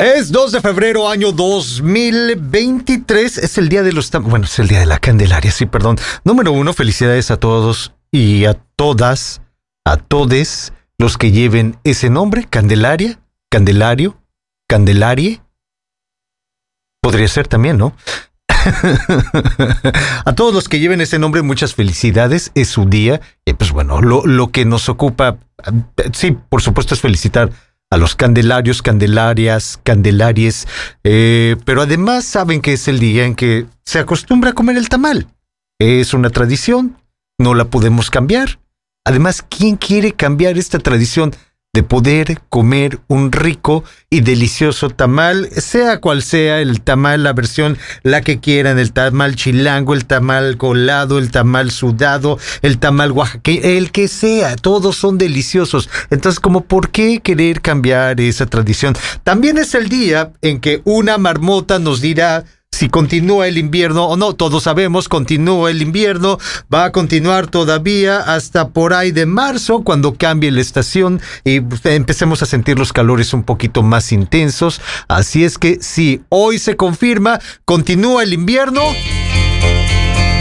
Es 2 de febrero, año 2023. Es el día de los... Bueno, es el día de la Candelaria, sí, perdón. Número uno, felicidades a todos y a todas, a todes los que lleven ese nombre, Candelaria, Candelario, Candelarie. Podría ser también, ¿no? a todos los que lleven ese nombre, muchas felicidades. Es su día. Y pues bueno, lo, lo que nos ocupa, sí, por supuesto, es felicitar a los candelarios, candelarias, candelaries, eh, pero además saben que es el día en que se acostumbra a comer el tamal. Es una tradición, no la podemos cambiar. Además, ¿quién quiere cambiar esta tradición de poder comer un rico y delicioso tamal, sea cual sea el tamal, la versión, la que quieran, el tamal chilango, el tamal colado, el tamal sudado, el tamal oaxaqueño, el que sea, todos son deliciosos. Entonces, como por qué querer cambiar esa tradición? También es el día en que una marmota nos dirá si continúa el invierno o no. Todos sabemos, continúa el invierno, va a continuar todavía hasta por ahí de marzo, cuando cambie la estación y empecemos a sentir los calores un poquito más intensos. Así es que si hoy se confirma, continúa el invierno,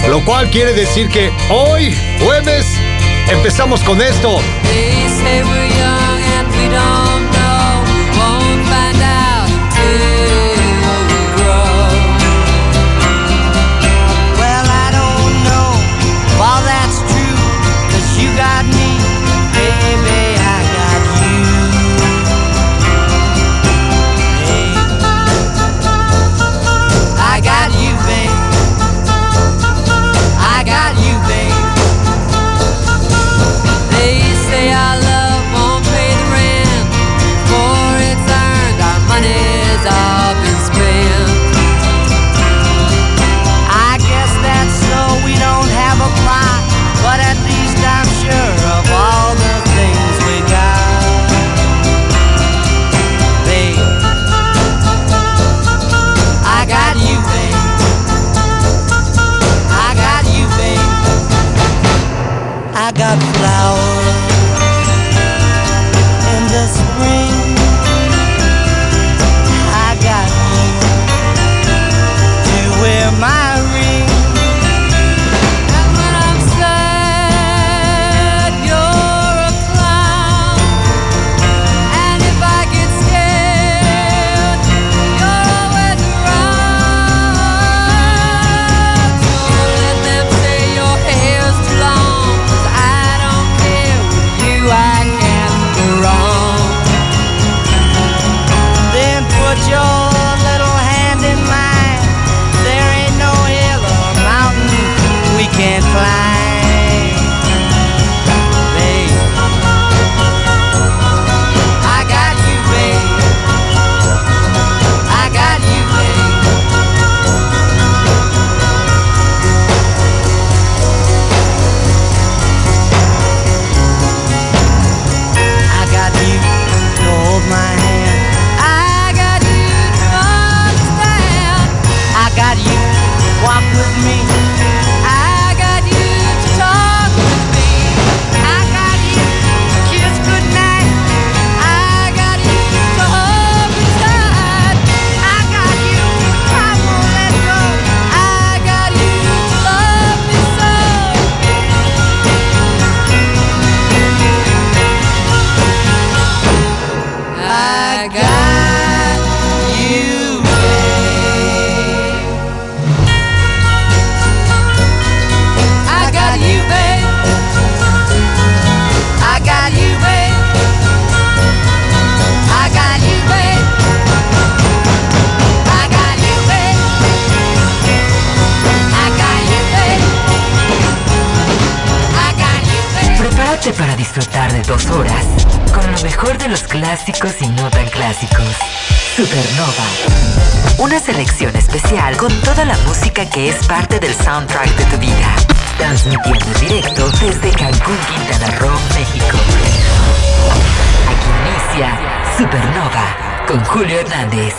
lo cual quiere decir que hoy, jueves, empezamos con esto. Que es parte del soundtrack de tu vida. Transmitiendo en directo desde Cancún, Quintana Roo, México. Aquí inicia Supernova con Julio Hernández.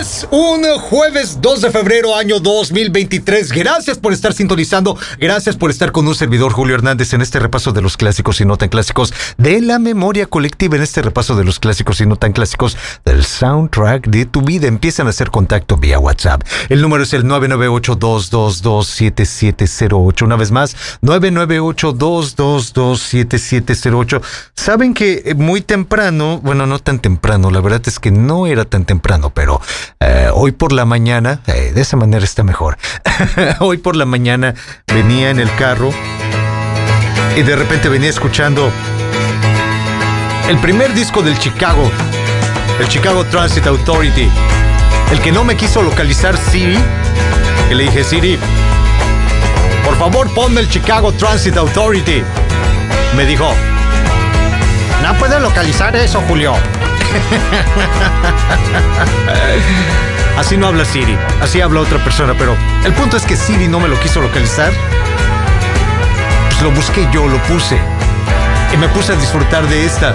Es un jueves 2 de febrero año 2023. Gracias por estar sintonizando. Gracias por estar con un servidor Julio Hernández en este repaso de los clásicos y no tan clásicos de la memoria colectiva. En este repaso de los clásicos y no tan clásicos del soundtrack de tu vida. Empiezan a hacer contacto vía WhatsApp. El número es el 998-222-7708. Una vez más, 998-222-7708. Saben que muy temprano, bueno, no tan temprano, la verdad es que no era tan temprano, pero eh, hoy por la mañana, eh, de esa manera está mejor. hoy por la mañana venía en el carro y de repente venía escuchando el primer disco del Chicago, el Chicago Transit Authority, el que no me quiso localizar Siri, que le dije Siri, por favor ponme el Chicago Transit Authority. Me dijo, no puedo localizar eso, Julio. Así no habla Siri, así habla otra persona, pero el punto es que Siri no me lo quiso localizar. Pues lo busqué yo, lo puse. Y me puse a disfrutar de esta.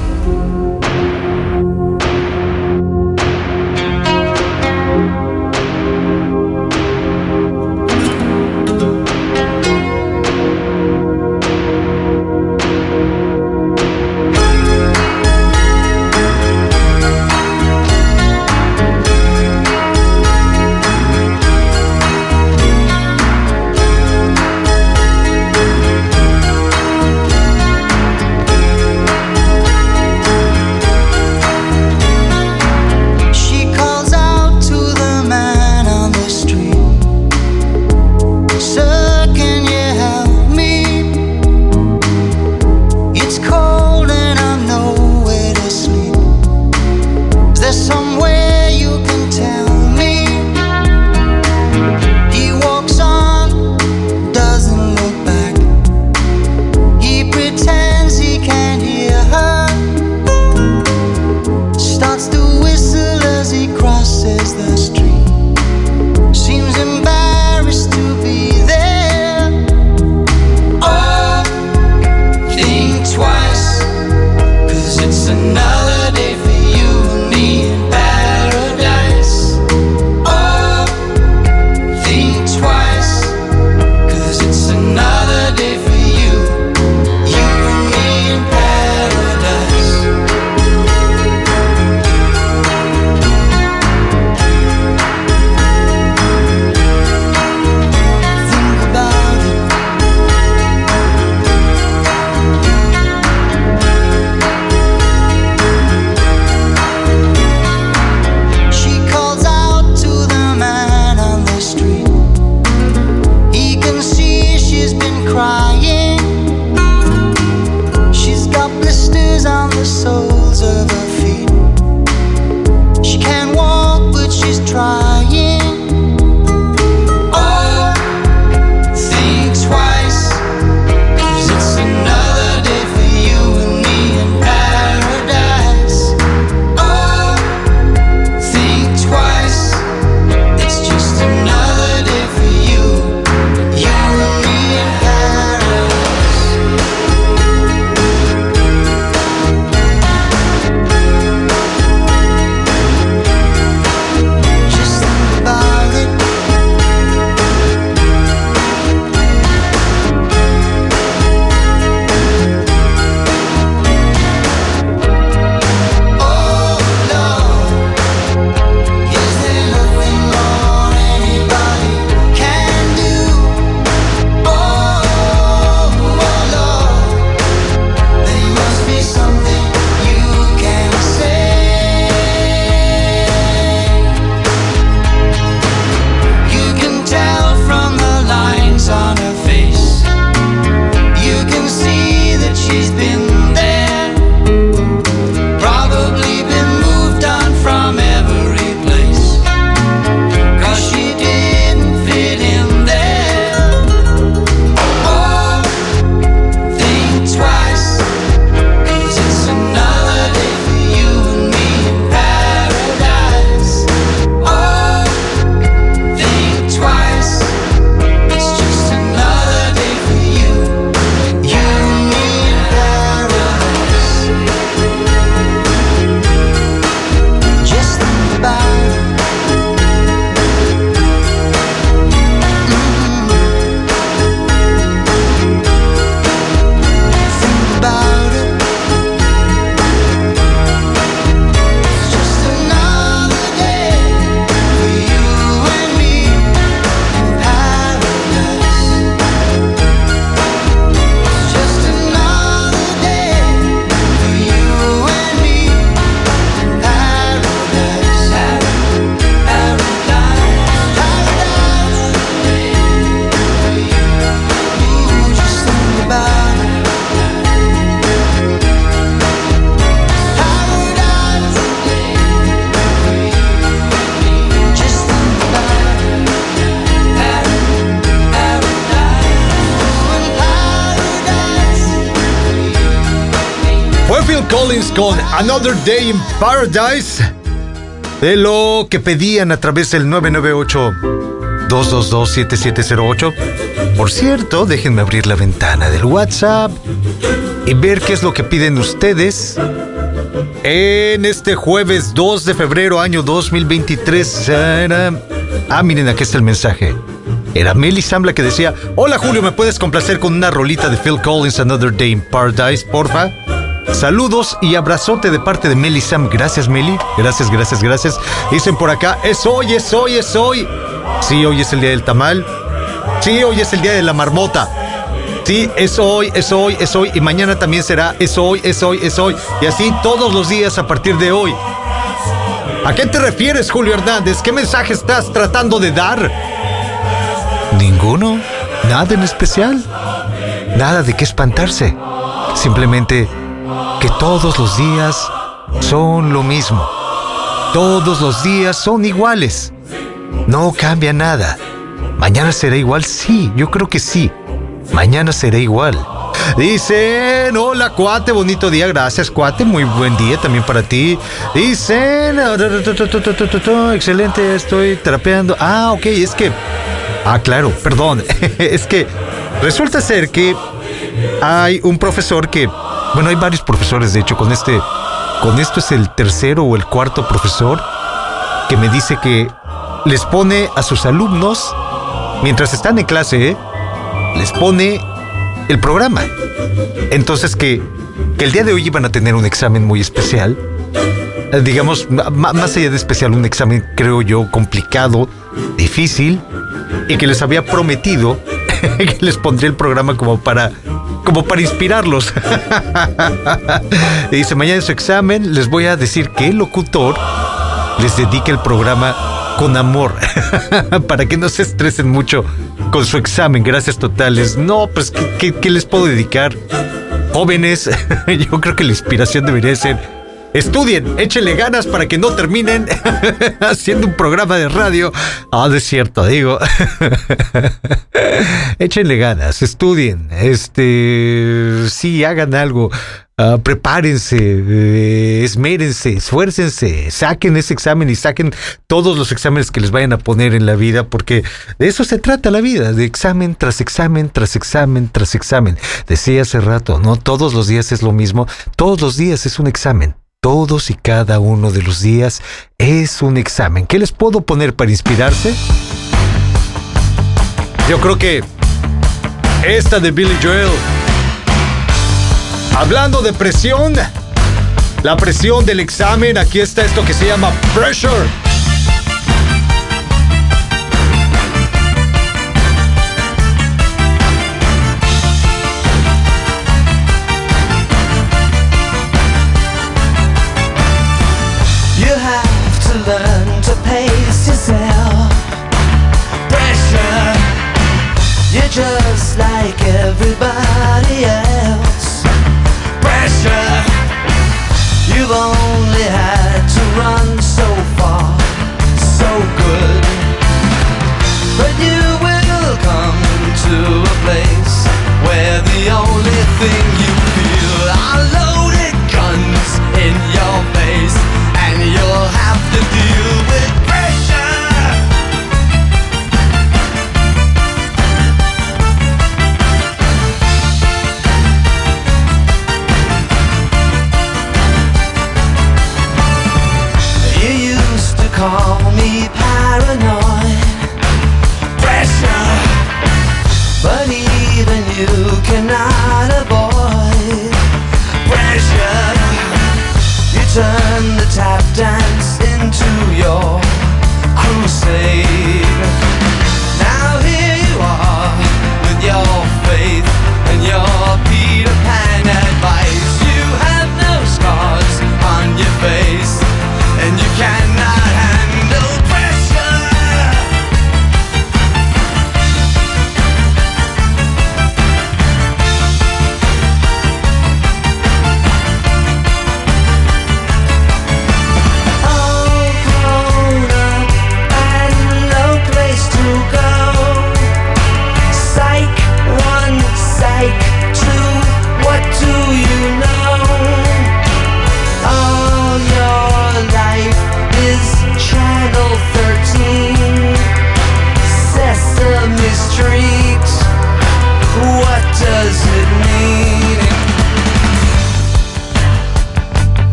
Paradise de lo que pedían a través del 998 222-7708. Por cierto, déjenme abrir la ventana del WhatsApp y ver qué es lo que piden ustedes. En este jueves 2 de febrero año 2023. Era... Ah, miren, aquí está el mensaje. Era Melly Sambla que decía, hola Julio, ¿me puedes complacer con una rolita de Phil Collins Another Day in Paradise, porfa? Saludos y abrazote de parte de Meli Sam. Gracias, Meli. Gracias, gracias, gracias. Dicen por acá, es hoy, es hoy, es hoy. Sí, hoy es el día del tamal. Sí, hoy es el día de la marmota. Sí, es hoy, es hoy, es hoy. Y mañana también será, es hoy, es hoy, es hoy. Y así todos los días a partir de hoy. ¿A qué te refieres, Julio Hernández? ¿Qué mensaje estás tratando de dar? Ninguno. Nada en especial. Nada de qué espantarse. Simplemente que todos los días son lo mismo. Todos los días son iguales. No cambia nada. Mañana será igual, sí, yo creo que sí. Mañana será igual. Dicen, hola cuate, bonito día, gracias cuate, muy buen día también para ti. Dicen, excelente, estoy trapeando. Ah, ok, es que... Ah, claro, perdón, es que resulta ser que hay un profesor que, bueno, hay varios profesores, de hecho, con este, con esto es el tercero o el cuarto profesor que me dice que les pone a sus alumnos, mientras están en clase, ¿eh? les pone el programa. Entonces que, el día de hoy iban a tener un examen muy especial, eh, digamos, más allá de especial, un examen, creo yo, complicado, difícil, y que les había prometido les pondría el programa como para como para inspirarlos. y dice, mañana en su examen les voy a decir que el locutor les dedique el programa con amor, para que no se estresen mucho con su examen. Gracias totales. No, pues, ¿qué, qué les puedo dedicar? Jóvenes, yo creo que la inspiración debería ser Estudien, échenle ganas para que no terminen haciendo un programa de radio. Ah, de cierto, digo. échenle ganas, estudien. Este, sí, hagan algo. Ah, prepárense, eh, esmérense, esfuércense, saquen ese examen y saquen todos los exámenes que les vayan a poner en la vida, porque de eso se trata la vida, de examen tras examen, tras examen, tras examen. Decía hace rato, ¿no? Todos los días es lo mismo, todos los días es un examen. Todos y cada uno de los días es un examen. ¿Qué les puedo poner para inspirarse? Yo creo que esta de Billy Joel. Hablando de presión, la presión del examen, aquí está esto que se llama pressure. Just like everybody else. Pressure, you've only had to run so far, so good. But you will come to a place where the only thing you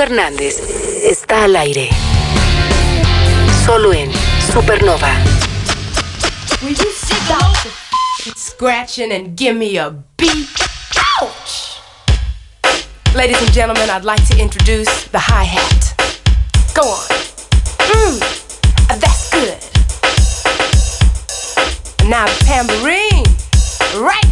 Mario Hernández está al aire. Solo en Supernova. Scratching and give me a beat? Ouch! Ladies and gentlemen, I'd like to introduce the hi-hat. Go on. Mmm, that's good. Now the tambourine. Right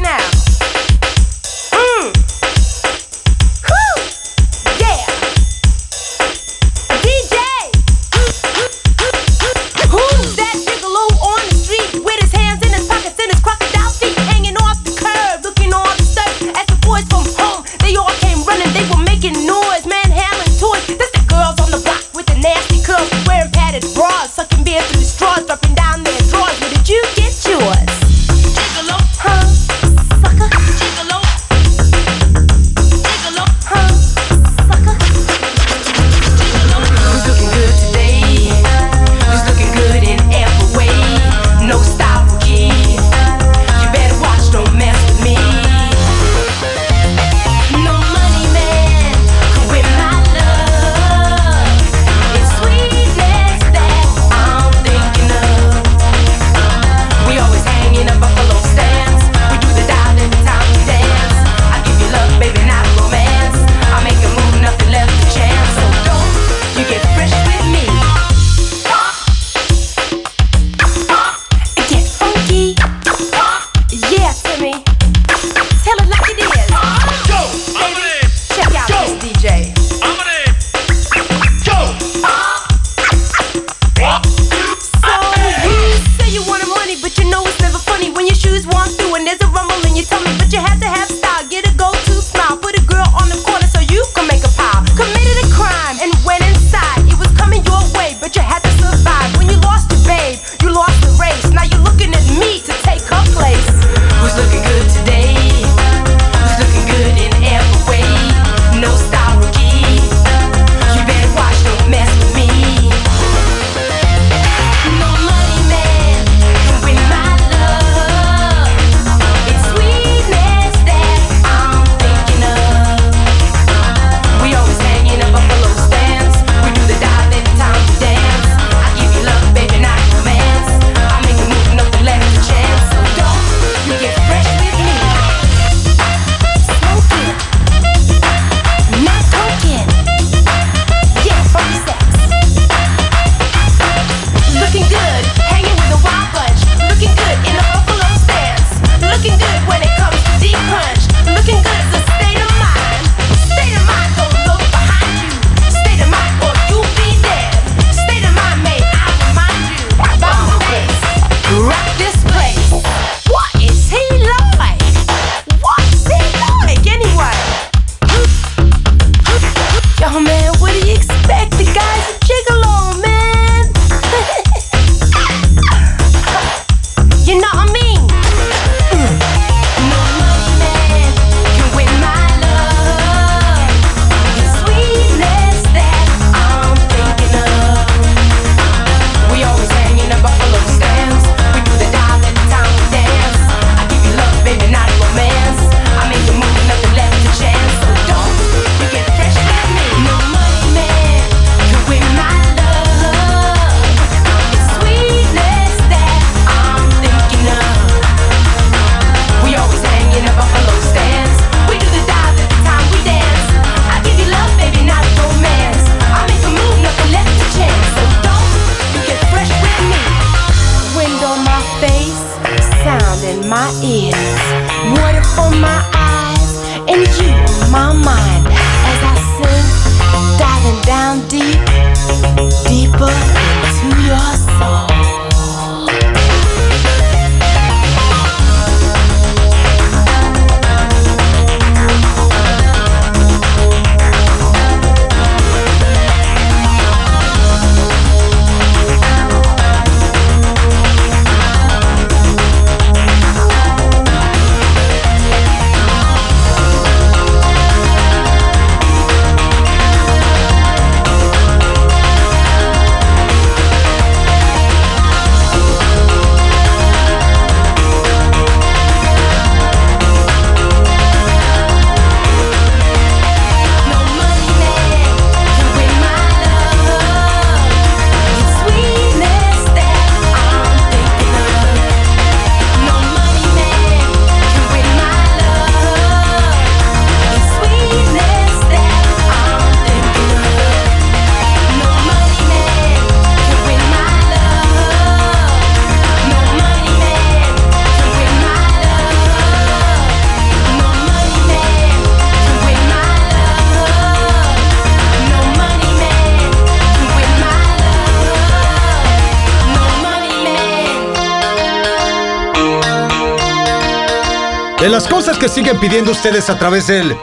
pidiendo ustedes a través del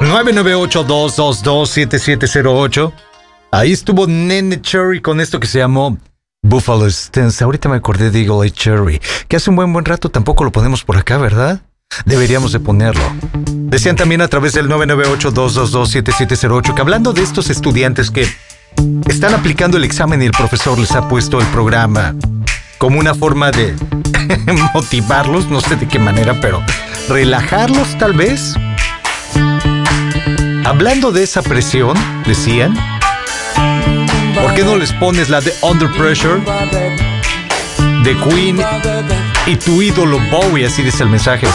998-222-7708. Ahí estuvo Nene Cherry con esto que se llamó Buffalo Stance. Ahorita me acordé de Eagle Cherry, que hace un buen buen rato tampoco lo ponemos por acá, ¿verdad? Deberíamos de ponerlo. Decían también a través del 998-222-7708 que hablando de estos estudiantes que están aplicando el examen y el profesor les ha puesto el programa como una forma de motivarlos, no sé de qué manera, pero relajarlos tal vez. Hablando de esa presión, decían, ¿por qué no les pones la de Under Pressure? De Queen y tu ídolo Bowie, así dice el mensaje.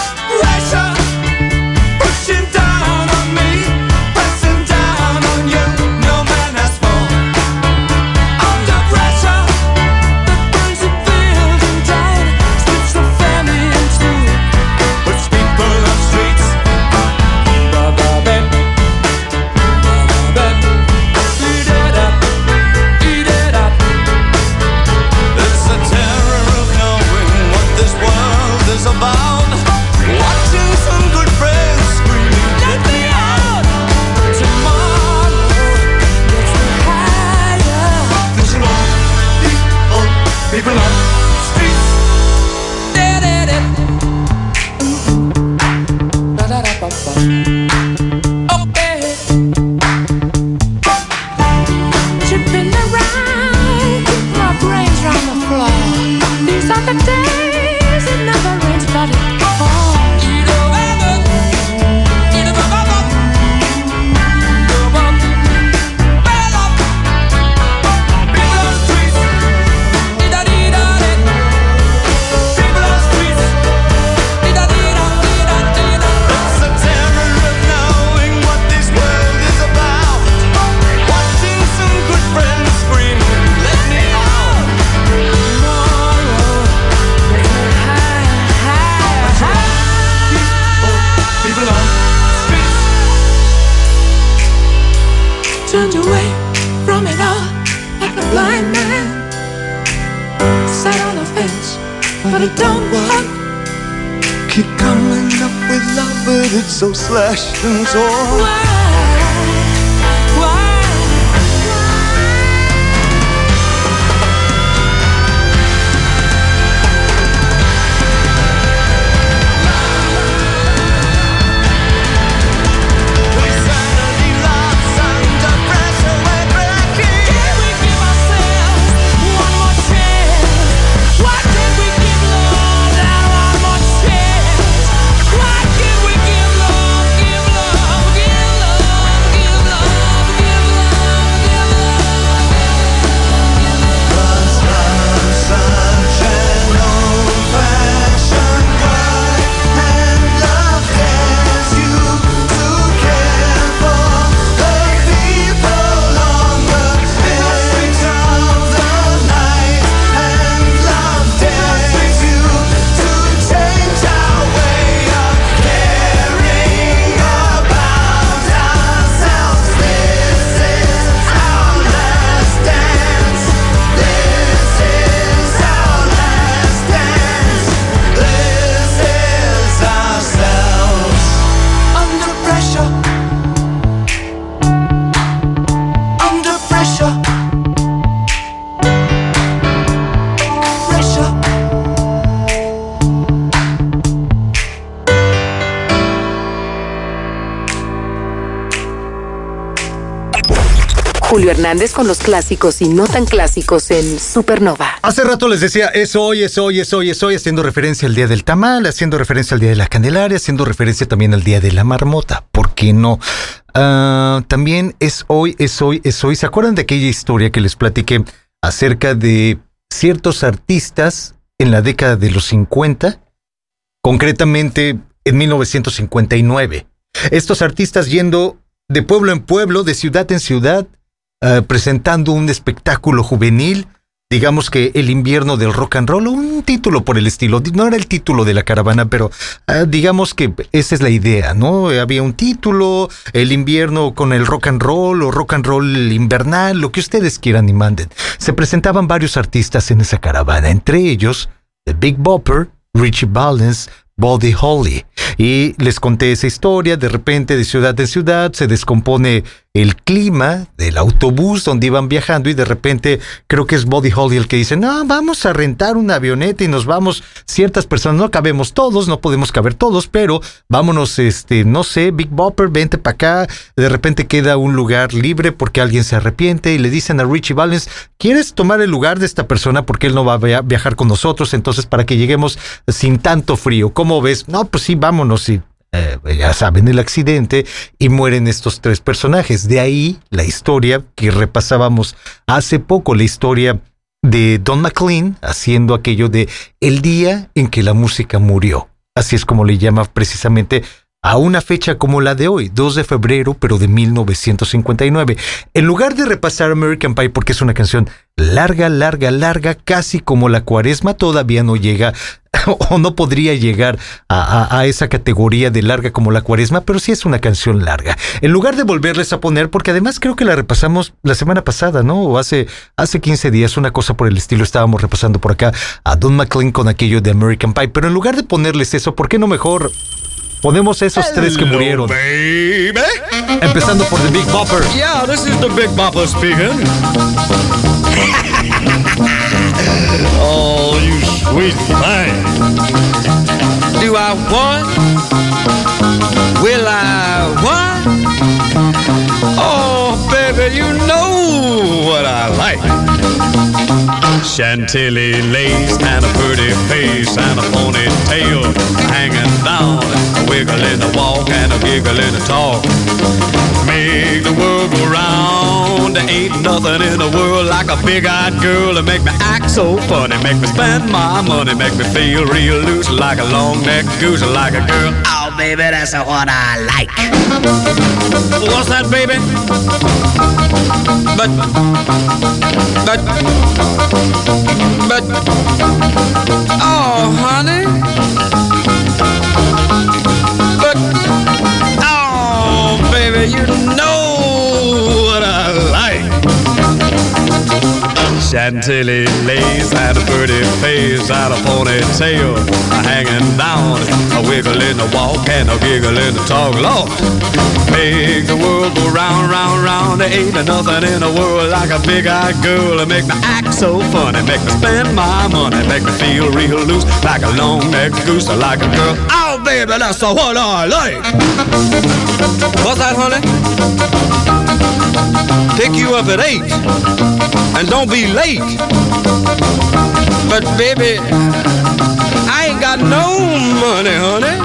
Sương Julio Hernández con los clásicos y no tan clásicos en Supernova. Hace rato les decía, es hoy, es hoy, es hoy, es hoy, haciendo referencia al Día del Tamal, haciendo referencia al Día de la Candelaria, haciendo referencia también al Día de la Marmota. ¿Por qué no? Ah, también es hoy, es hoy, es hoy. ¿Se acuerdan de aquella historia que les platiqué acerca de ciertos artistas en la década de los 50? Concretamente en 1959. Estos artistas yendo de pueblo en pueblo, de ciudad en ciudad, eh, presentando un espectáculo juvenil, digamos que el invierno del rock and roll, un título por el estilo, no era el título de la caravana, pero eh, digamos que esa es la idea, ¿no? Había un título, el invierno con el rock and roll o rock and roll invernal, lo que ustedes quieran y manden. Se presentaban varios artistas en esa caravana, entre ellos The Big Bopper, Richie Valens, Buddy Holly. Y les conté esa historia, de repente de ciudad en ciudad se descompone el clima del autobús donde iban viajando y de repente creo que es Buddy Holly el que dice, no, vamos a rentar una avioneta y nos vamos ciertas personas, no cabemos todos, no podemos caber todos, pero vámonos, este, no sé, Big Bopper, vente para acá, de repente queda un lugar libre porque alguien se arrepiente y le dicen a Richie Valens, ¿quieres tomar el lugar de esta persona porque él no va a viajar con nosotros? Entonces, para que lleguemos sin tanto frío, ¿cómo ves? No, pues sí, vámonos y eh, ya saben el accidente y mueren estos tres personajes. De ahí la historia que repasábamos hace poco, la historia de Don McLean haciendo aquello de el día en que la música murió. Así es como le llama precisamente a una fecha como la de hoy, 2 de febrero, pero de 1959. En lugar de repasar American Pie, porque es una canción larga, larga, larga, casi como la cuaresma, todavía no llega o no podría llegar a, esa categoría de larga como la cuaresma, pero sí es una canción larga. En lugar de volverles a poner, porque además creo que la repasamos la semana pasada, ¿no? O hace, hace 15 días, una cosa por el estilo, estábamos repasando por acá a Don McLean con aquello de American Pie, pero en lugar de ponerles eso, ¿por qué no mejor Ponemos esos tres que murieron. Baby. Empezando por The Big Bopper. Yeah, this is the Big Bopper speaking. oh, you sweet thing. Do I want? Will I what? Oh, baby, you know what I like. Chantilly lace and a pretty face and a ponytail hanging down, wiggle in the walk and a giggle in the talk. Make the world go round. There ain't nothing in the world like a big-eyed girl to make me act so funny, make me spend my money, make me feel real loose like a long-necked goose, like a girl. Oh, baby, that's what I like. What's that, baby? But, but. But, oh, honey. Baby, you know what I like. Chantilly lace and a pretty face and a ponytail hanging down, a wiggle in the walk and a giggle in the talk. Lord, make the world go round, round, round. There ain't nothing in the world like a big-eyed girl to make me act so funny, make me spend my money, make me feel real loose like a long-necked goose, like a girl. Oh, baby, that's what I like. What's that, honey? Pick you up at eight, and don't be late. But baby, I ain't got no money, honey.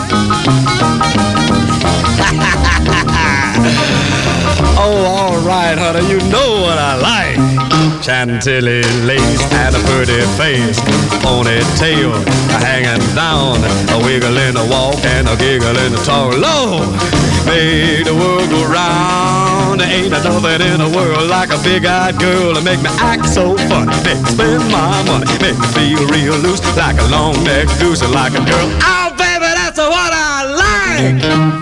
oh, all right, honey, you know what I like. Chantilly lace and a pretty face, ponytail hanging down, a wiggle in the walk and a giggle in the talk. Lord, make the world go round. There ain't nothing in the world like a big-eyed girl to make me act so funny, make me spend my money, make me feel real loose like a long-necked goose, like a girl. Oh, baby,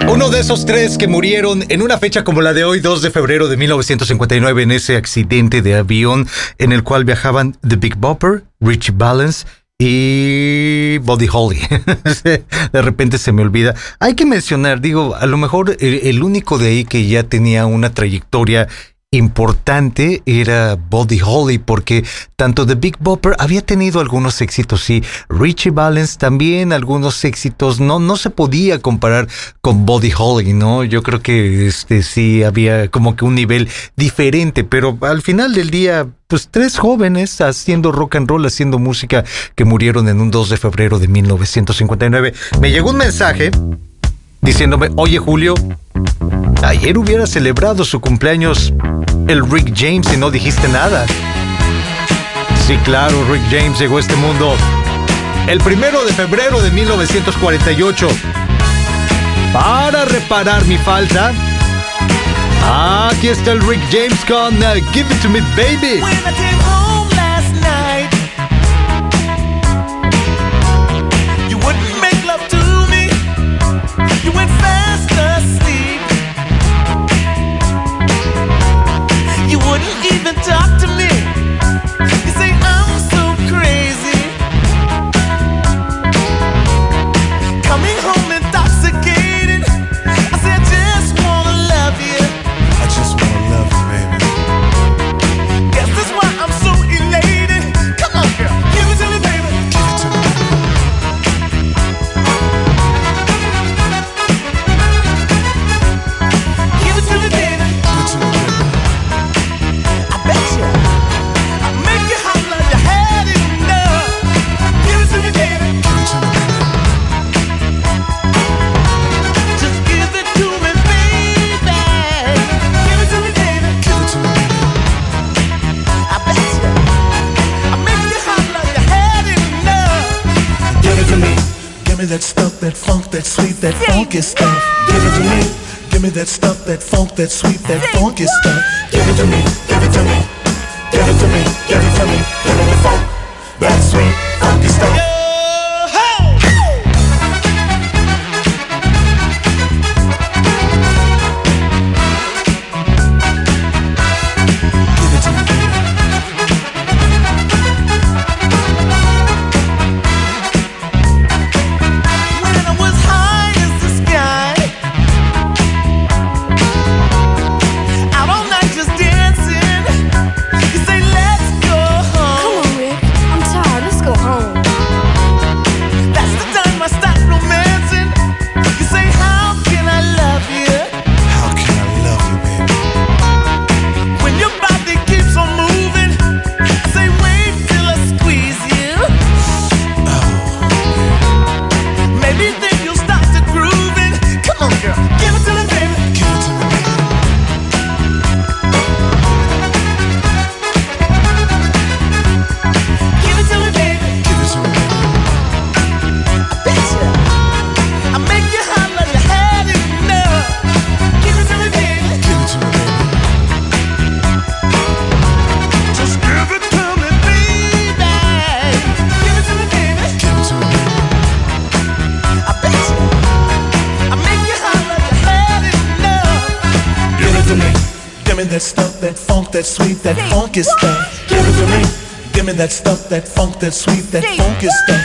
Uno de esos tres que murieron en una fecha como la de hoy, 2 de febrero de 1959, en ese accidente de avión en el cual viajaban The Big Bopper, Richie Valens y Buddy Holly. de repente se me olvida. Hay que mencionar, digo, a lo mejor el, único de ahí que ya tenía una trayectoria importante era Buddy Holly porque tanto The Big Bopper había tenido algunos éxitos, sí, Richie Valens también algunos éxitos, no, no se podía comparar con Buddy Holly, ¿no? Yo creo que este sí había como que un nivel diferente, pero al final del día pues tres jóvenes haciendo rock and roll, haciendo música que murieron en un 2 de febrero de 1959. Me llegó un mensaje diciéndome, oye Julio, ayer hubiera celebrado su cumpleaños el Rick James y no dijiste nada. Sí, claro, Rick James llegó a este mundo el primero de febrero de 1948. Para reparar mi falta, aquí está el Rick James con uh, Give It To Me Baby. Even talk to me. That stuff, that funk, that sweet, that funky stuff. Give it to me. Give me that stuff, that funk, that sweet, that funky stuff. Give it to me. Give it to me. Give it to me. Give it to me. Give me the funk, that sweet, funky stuff. That funky stuff. Give it to me. Give me that stuff, that funk, that sweet, that funky stuff. Give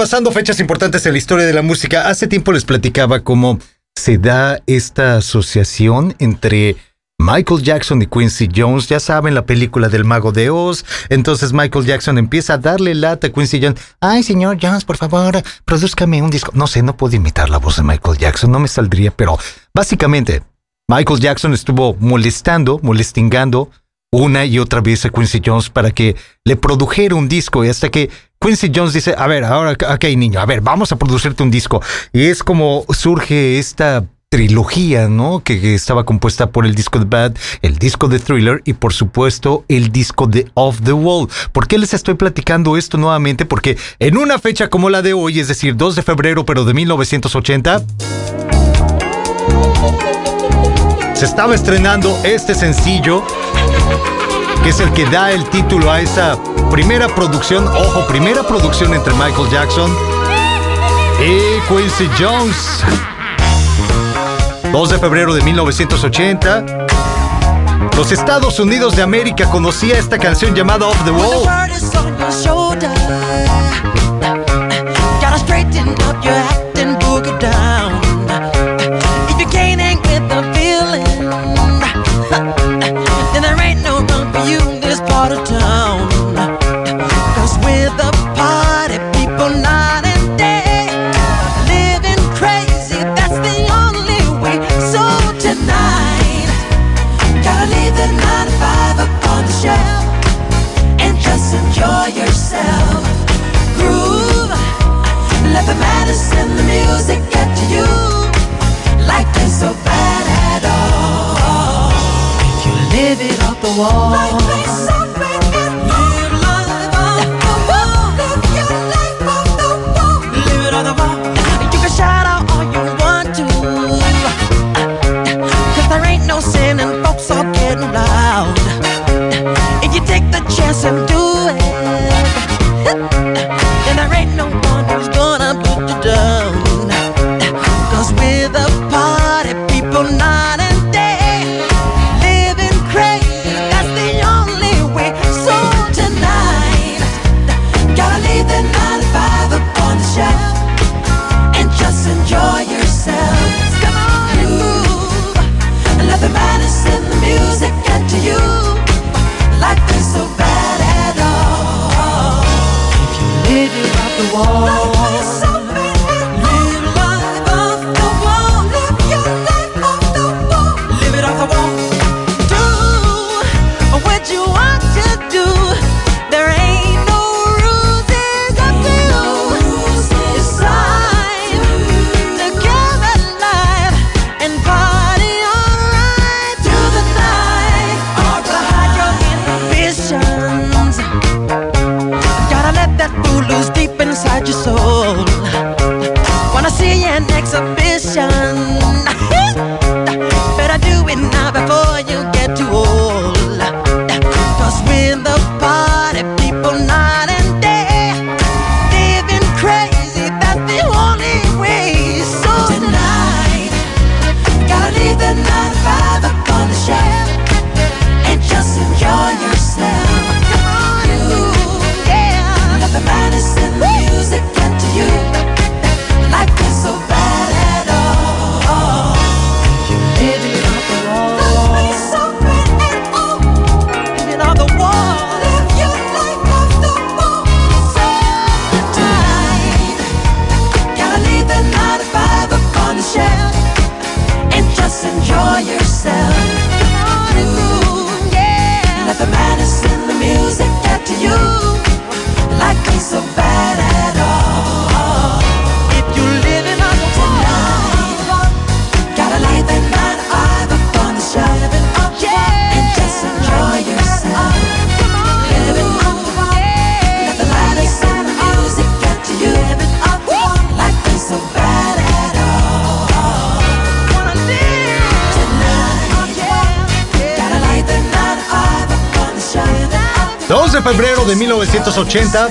repasando fechas importantes en la historia de la música. Hace tiempo les platicaba cómo se da esta asociación entre Michael Jackson y Quincy Jones. Ya saben, la película del mago de Oz. Entonces Michael Jackson empieza a darle lata a Quincy Jones. Ay, señor Jones, por favor, produzcame un disco. No sé, no puedo imitar la voz de Michael Jackson, no me saldría, pero básicamente Michael Jackson estuvo molestando, molestingando una y otra vez a Quincy Jones para que le produjera un disco y hasta que Quincy Jones dice, a ver, ahora, ok niño, a ver, vamos a producirte un disco. Y es como surge esta trilogía, ¿no? Que, estaba compuesta por el disco de Bad, el disco de Thriller y por supuesto el disco de Off the Wall. ¿Por qué les estoy platicando esto nuevamente? Porque en una fecha como la de hoy, es decir, 2 de febrero pero de 1980, se estaba estrenando este sencillo que es el que da el título a esa primera producción, ojo, primera producción entre Michael Jackson y Quincy Jones. 2 de febrero de 1980. Los Estados Unidos de América conocía esta canción llamada Off the Wall. Wall. De febrero de 1980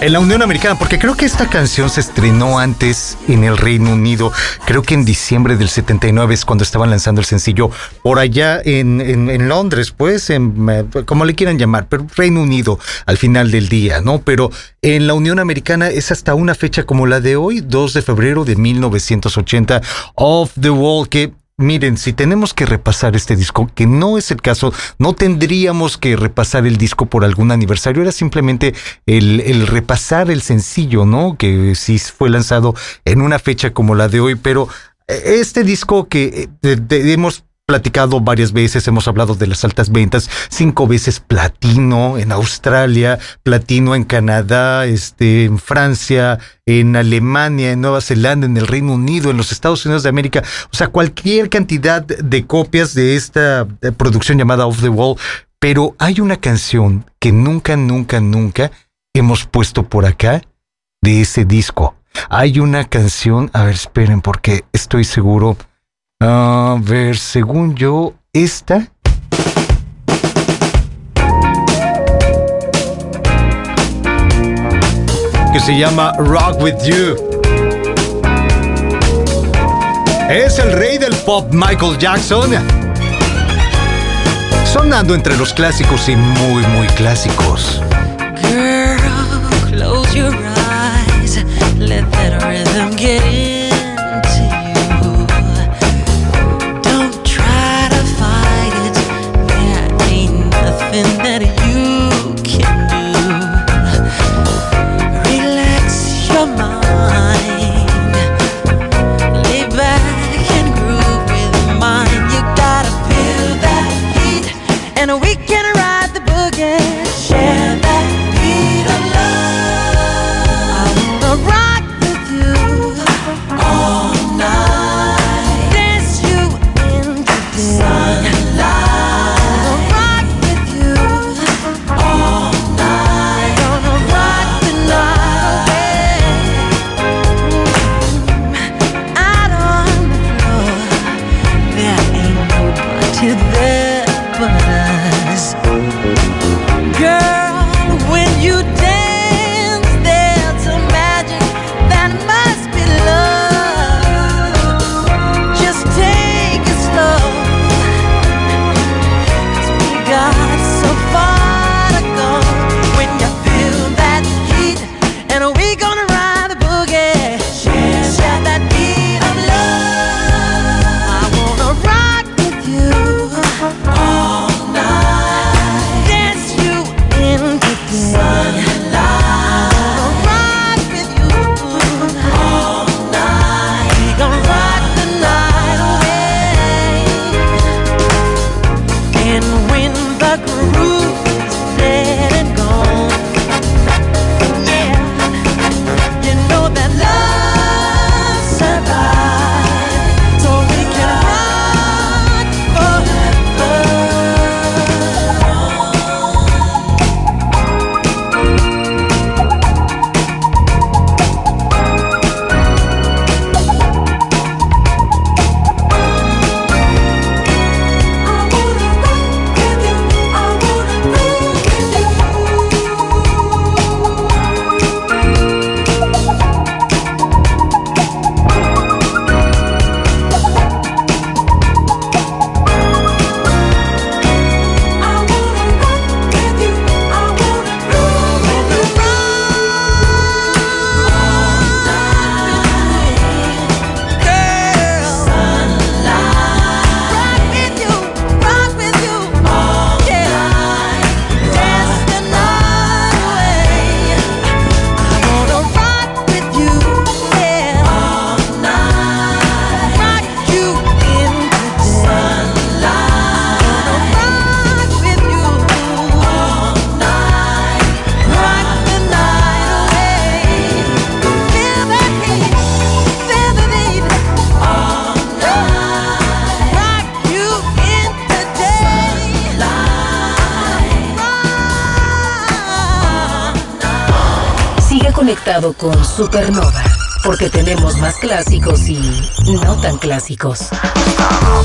en la Unión Americana, porque creo que esta canción se estrenó antes en el Reino Unido, creo que en diciembre del 79 es cuando estaban lanzando el sencillo, por allá en, en- en Londres, pues, en, eh, como le quieran llamar, pero Reino Unido al final del día, ¿no? Pero en la Unión Americana es hasta una fecha como la de hoy, 2 de febrero de 1980, Off the Wall, que Miren, si tenemos que repasar este disco, que no es el caso, no tendríamos que repasar el disco por algún aniversario, era simplemente el, el repasar el sencillo, ¿no? Que sí fue lanzado en una fecha como la de hoy, pero eh, este disco que eh, hemos platicado varias veces, hemos hablado de las altas ventas, cinco veces platino en Australia, platino en Canadá, este, en Francia, en Alemania, en Nueva Zelanda, en el Reino Unido, en los Estados Unidos de América, o sea, cualquier cantidad de copias de esta eh, producción llamada Off the Wall, pero hay una canción que nunca, nunca, nunca hemos puesto por acá de ese disco. Hay una canción, a ver, esperen, porque estoy seguro. A ver, según yo, esta. Que se llama Rock With You. Es el rey del pop Michael Jackson. Sonando entre los clásicos y muy, muy clásicos. Girl, close your eyes. Let that rhythm get into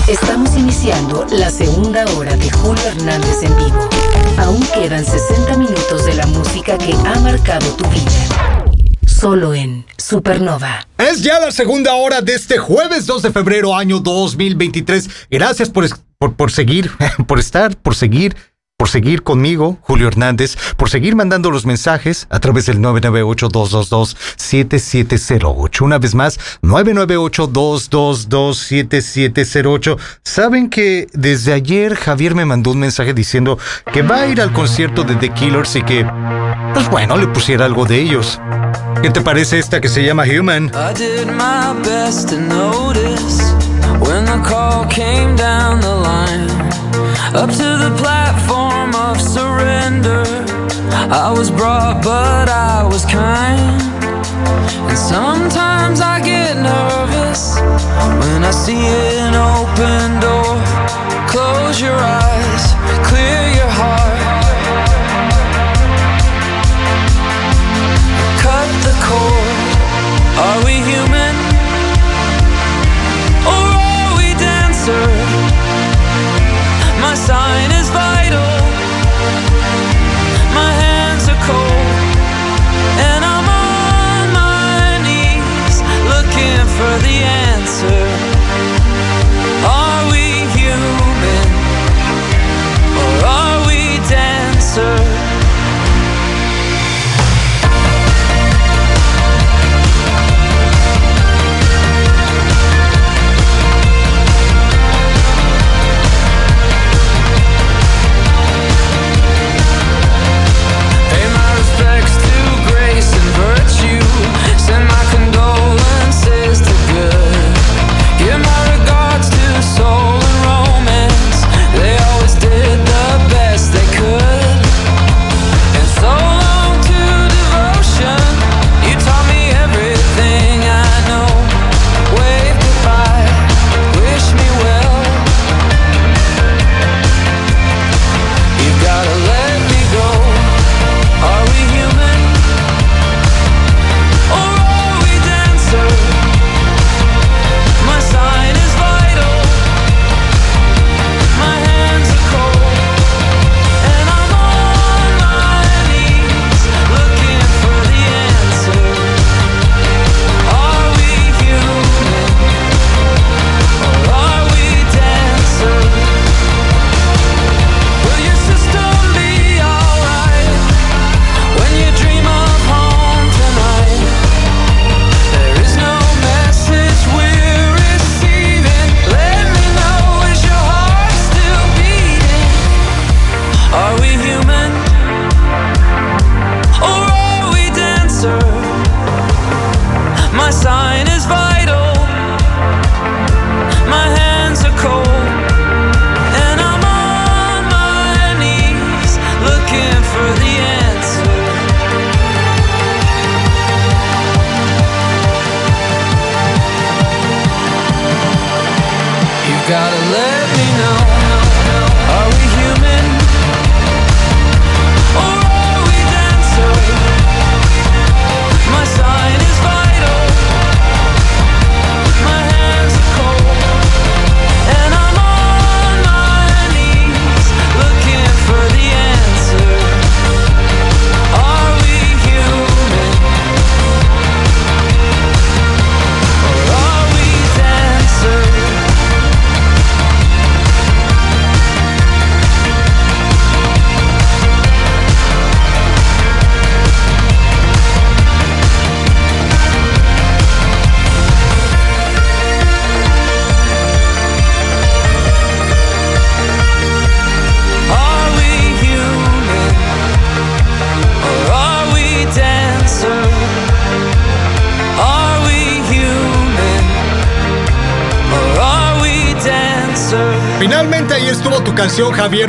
Estamos iniciando la segunda hora de Julio Hernández en vivo. Aún quedan 60 minutos de la música que ha marcado tu vida. Solo en Supernova. Es ya la segunda hora de este jueves 2 de febrero año 2023. Gracias por, por, por seguir, por estar, por seguir, por seguir conmigo, Julio Hernández, por seguir mandando los mensajes a través del 998-222-7708. Una vez más, 998-222-7708. Saben que desde ayer Javier me mandó un mensaje diciendo que va a ir al concierto de The Killers y que, pues bueno, le pusiera algo de ellos. ¿Qué te parece esta que se llama Human? I did my best to notice when the call came down the line up to the I was brought, but I was kind. And sometimes I get nervous when I see an open door. Close your eyes, clear your heart. Cut the cord. Are we human?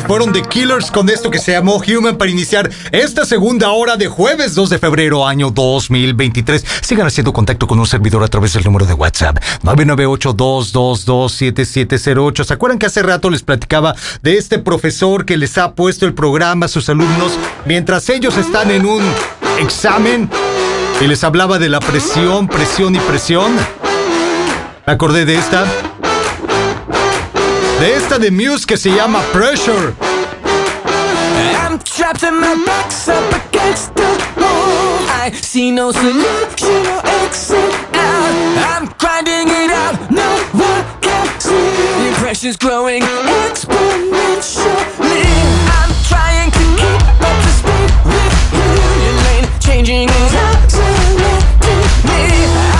Fueron The Killers con esto que se llamó Human para iniciar esta segunda hora de jueves 2 de febrero, año 2023. Sigan haciendo contacto con un servidor a través del número de WhatsApp 998-222-7708. ¿Se acuerdan que hace rato les platicaba de este profesor que les ha puesto el programa a sus alumnos mientras ellos están en un examen y les hablaba de la presión, presión y presión? Me acordé de esta de esta de Muse que se llama Pressure. I'm trapped and my back's up against the wall. I see no solution or exit out. I'm grinding it out, no one can see. The pressure's growing exponentially. I'm trying to keep up the speed with you. Your lane changing is accelerating me.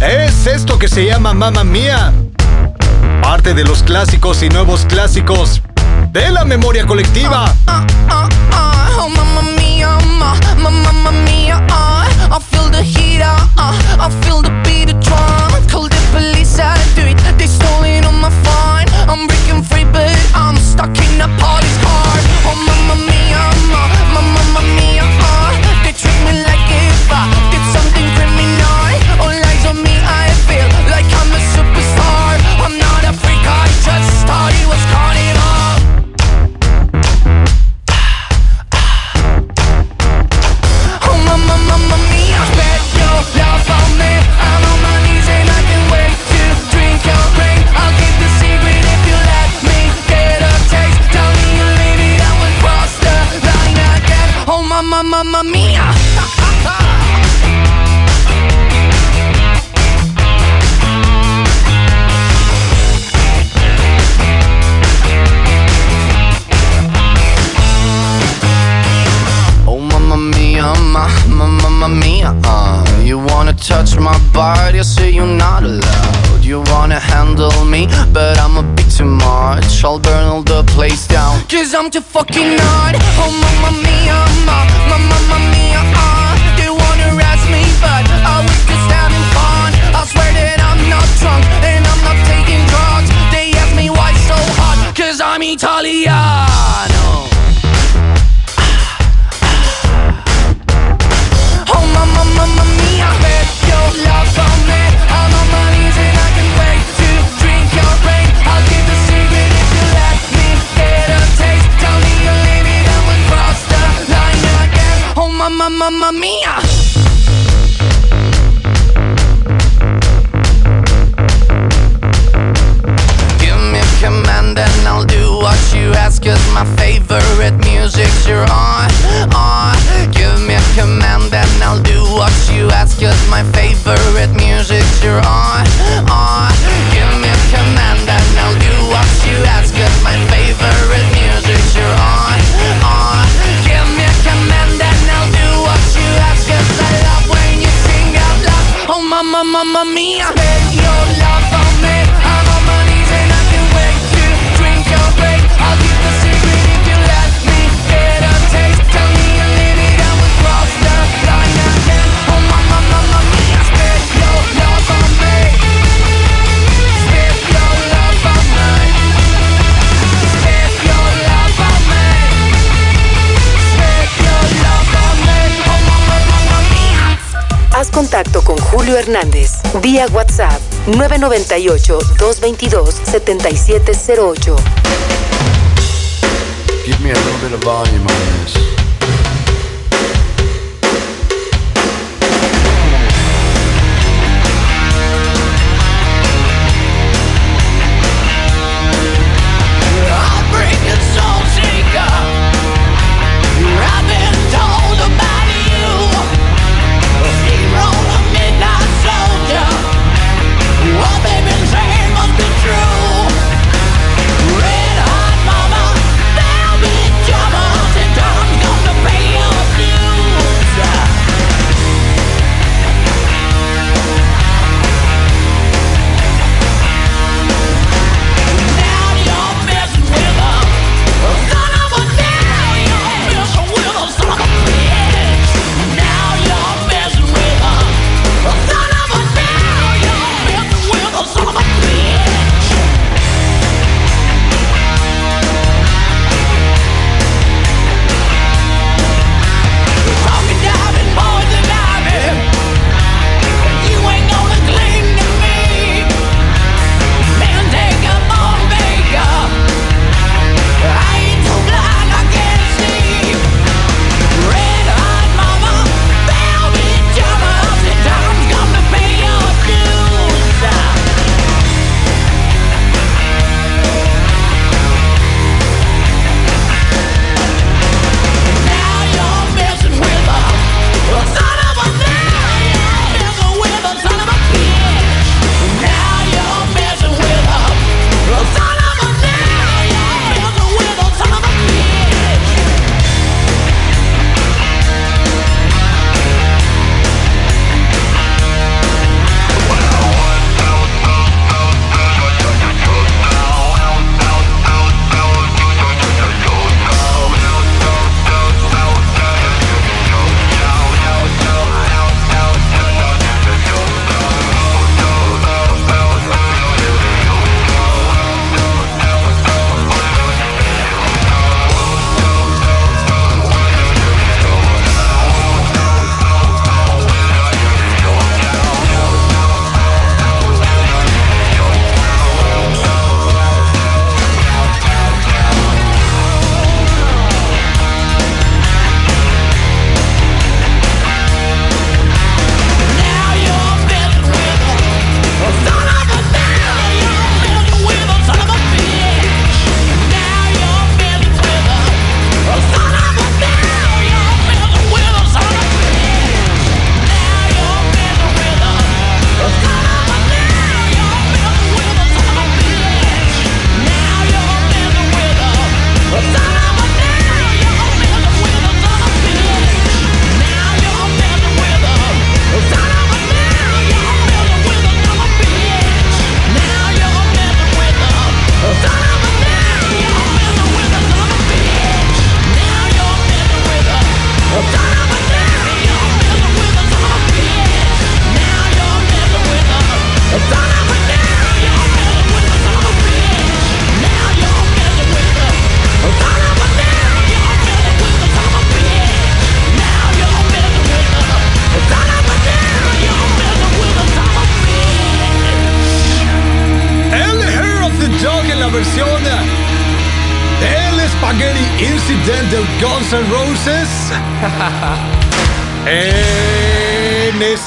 Es esto que se llama Mamma Mía. Parte de los clásicos y nuevos clásicos de la memoria colectiva. Oh, mamma mia, ma, ma, mamma. Ah. I feel the heat, uh, I feel the beat of drum. Call the police, I do it. They stole it on my phone. I'm breaking free, but I'm stuck in a party. shall burn all the place down. Cause I'm too fucking hard. Oh mamma mia, ma, ma, mamma mia. Mia! Give me a command and I'll do what you ask Cause my favorite music's you're on, on Give me a command and I'll do what you ask Cause my favorite music's you're on Julio Hernández. Vía WhatsApp 998-222-7708. Give me a little bit of volume on this.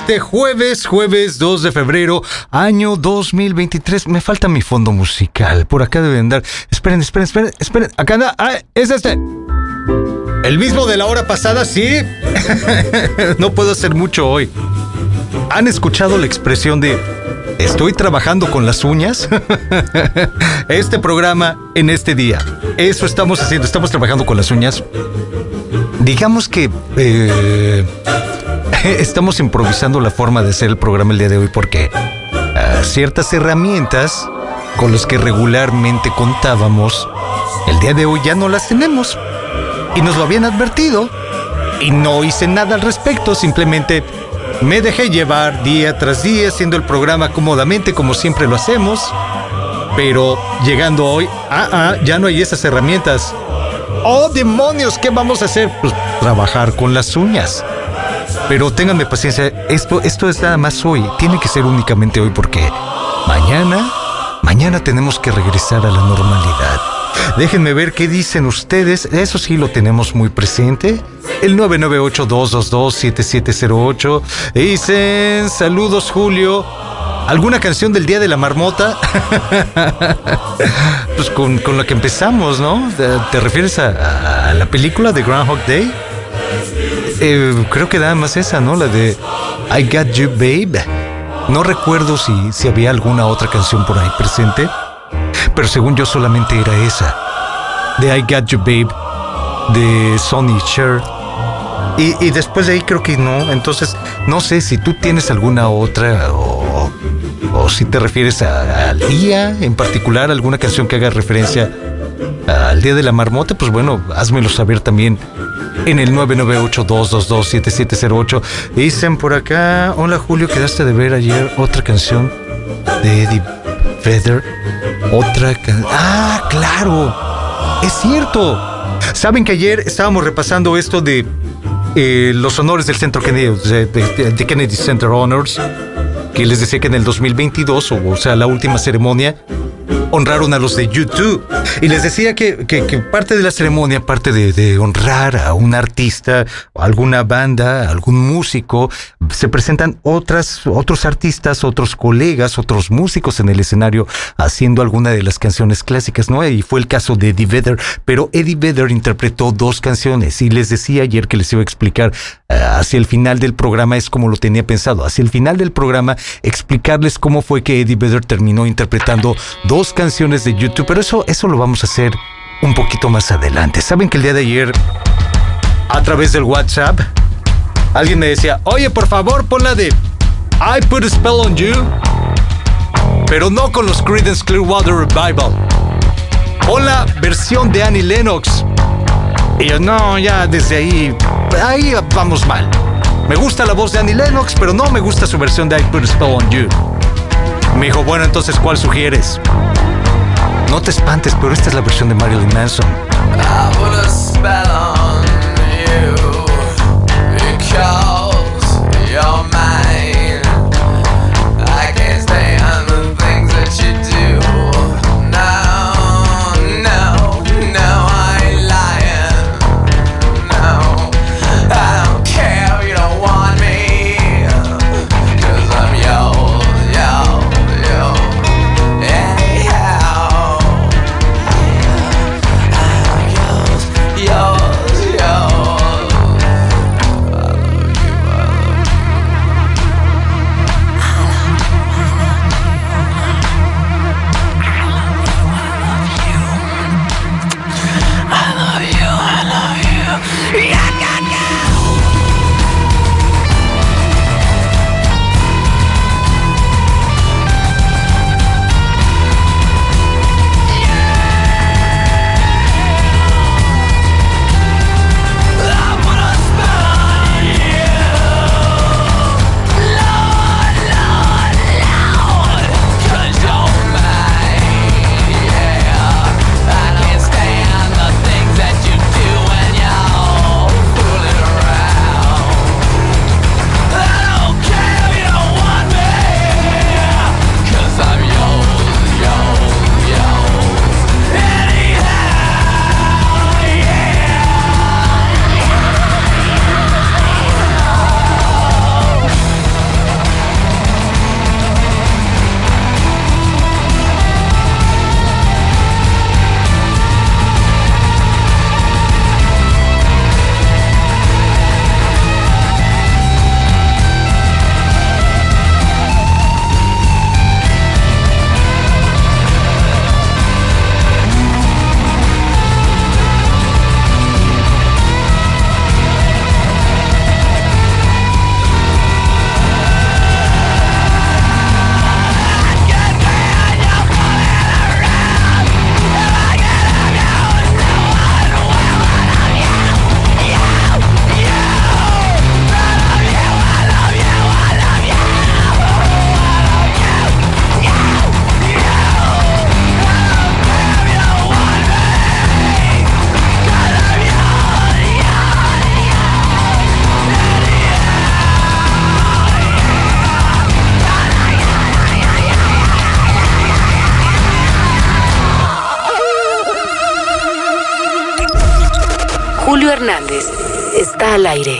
Este jueves, jueves 2 de febrero, año 2023. Me falta mi fondo musical. Por acá debe andar. Esperen, esperen, esperen, esperen. Acá anda. Ah, es este. El mismo de la hora pasada, sí. no puedo hacer mucho hoy. ¿Han escuchado la expresión de estoy trabajando con las uñas? este programa en este día. Eso estamos haciendo. Estamos trabajando con las uñas. Digamos que eh, estamos improvisando la forma de hacer el programa el día de hoy porque ah, ciertas herramientas con las que regularmente contábamos, el día de hoy ya no las tenemos. Y nos lo habían advertido. Y no hice nada al respecto, simplemente me dejé llevar día tras día haciendo el programa cómodamente como siempre lo hacemos. Pero llegando hoy, ah, ah, ya no hay esas herramientas. ¡Oh, demonios! ¿Qué vamos a hacer? Pues trabajar con las uñas. Pero ténganme paciencia, esto, esto es nada más hoy. Tiene que ser únicamente hoy porque mañana, mañana tenemos que regresar a la normalidad. Déjenme ver qué dicen ustedes. Eso sí lo tenemos muy presente. El 998-222-7708. Dicen, saludos Julio. ¿Alguna canción del Día de la Marmota? pues con, con la que empezamos, ¿no? ¿Te, refieres a, a la película de Groundhog Day? Eh, creo que nada más esa, ¿no? La de I Got You Babe. No recuerdo si, si había alguna otra canción por ahí presente, pero según yo solamente era esa. De I Got You Babe, de Sonny Cher. Y, y después de ahí creo que no. Entonces, no sé si tú tienes alguna otra o, o si te refieres al día en particular, alguna canción que haga referencia al Día de la Marmota, pues bueno, házmelo saber también en el 998-222-7708. Dicen por acá, hola Julio, quedaste de ver ayer otra canción de Eddie Vedder. Otra canción. Ah, claro. Es cierto. Saben que ayer estábamos repasando esto de eh, los honores del Centro Kennedy, Kennedy Center Honors, que les decía que en el 2022, o, o sea, la última ceremonia, honraron a los de YouTube. Y les decía que, que- que parte de la ceremonia, parte de, de honrar a un artista, alguna banda, algún músico, se presentan otras, otros artistas, otros colegas, otros músicos en el escenario haciendo alguna de las canciones clásicas, ¿no? Y fue el caso de Eddie Vedder, pero Eddie Vedder interpretó dos canciones y les decía ayer que les iba a explicar hacia el final del programa es como lo tenía pensado, hacia el final del programa explicarles cómo fue que Eddie Vedder terminó interpretando dos canciones de YouTube, pero eso, eso lo vamos a hacer un poquito más adelante. Saben que el día de ayer, a través del WhatsApp, alguien me decía, oye, por favor, pon la de I Put a Spell on You, pero no con los Creedence Clearwater Revival. Pon la versión de Annie Lennox. Y yo, no, ya desde ahí, ahí vamos mal. Me gusta la voz de Annie Lennox, pero no me gusta su versión de I Put a Spell on You. Me dijo, bueno, entonces, ¿cuál sugieres? No te espantes, pero esta es la versión de Marilyn Manson. I put a spell on al aire.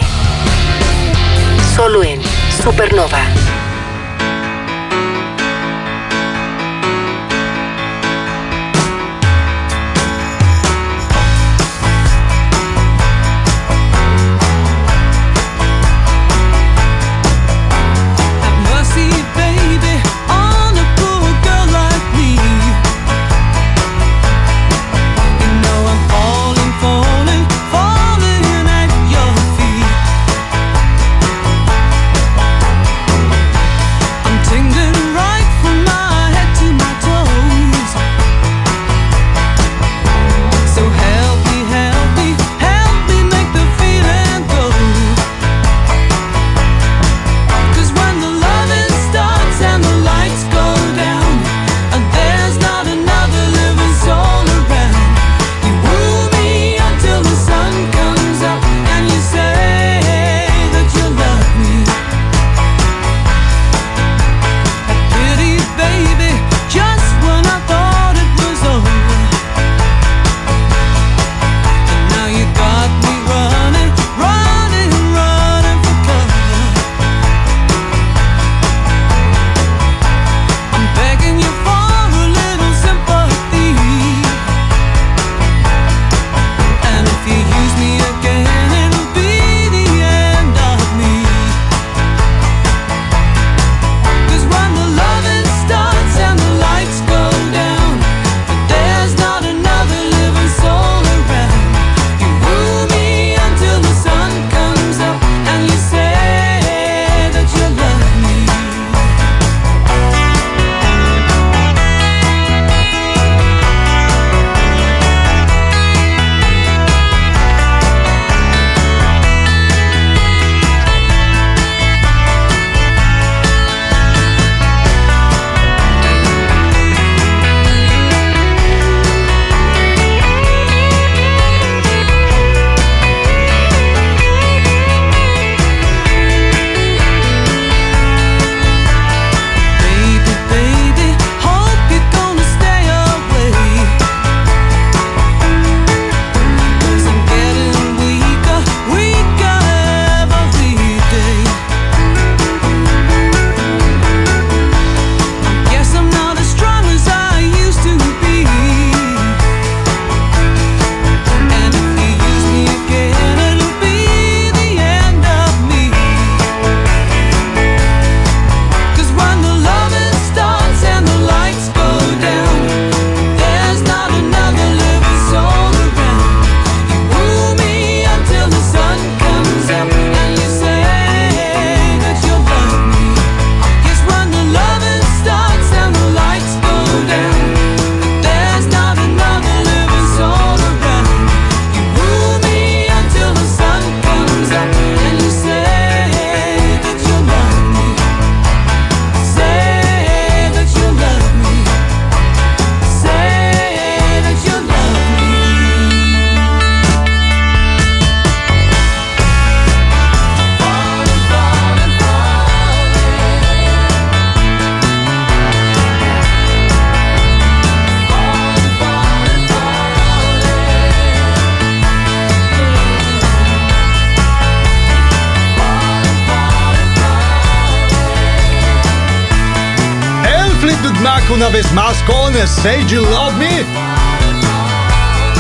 Say You Love Me.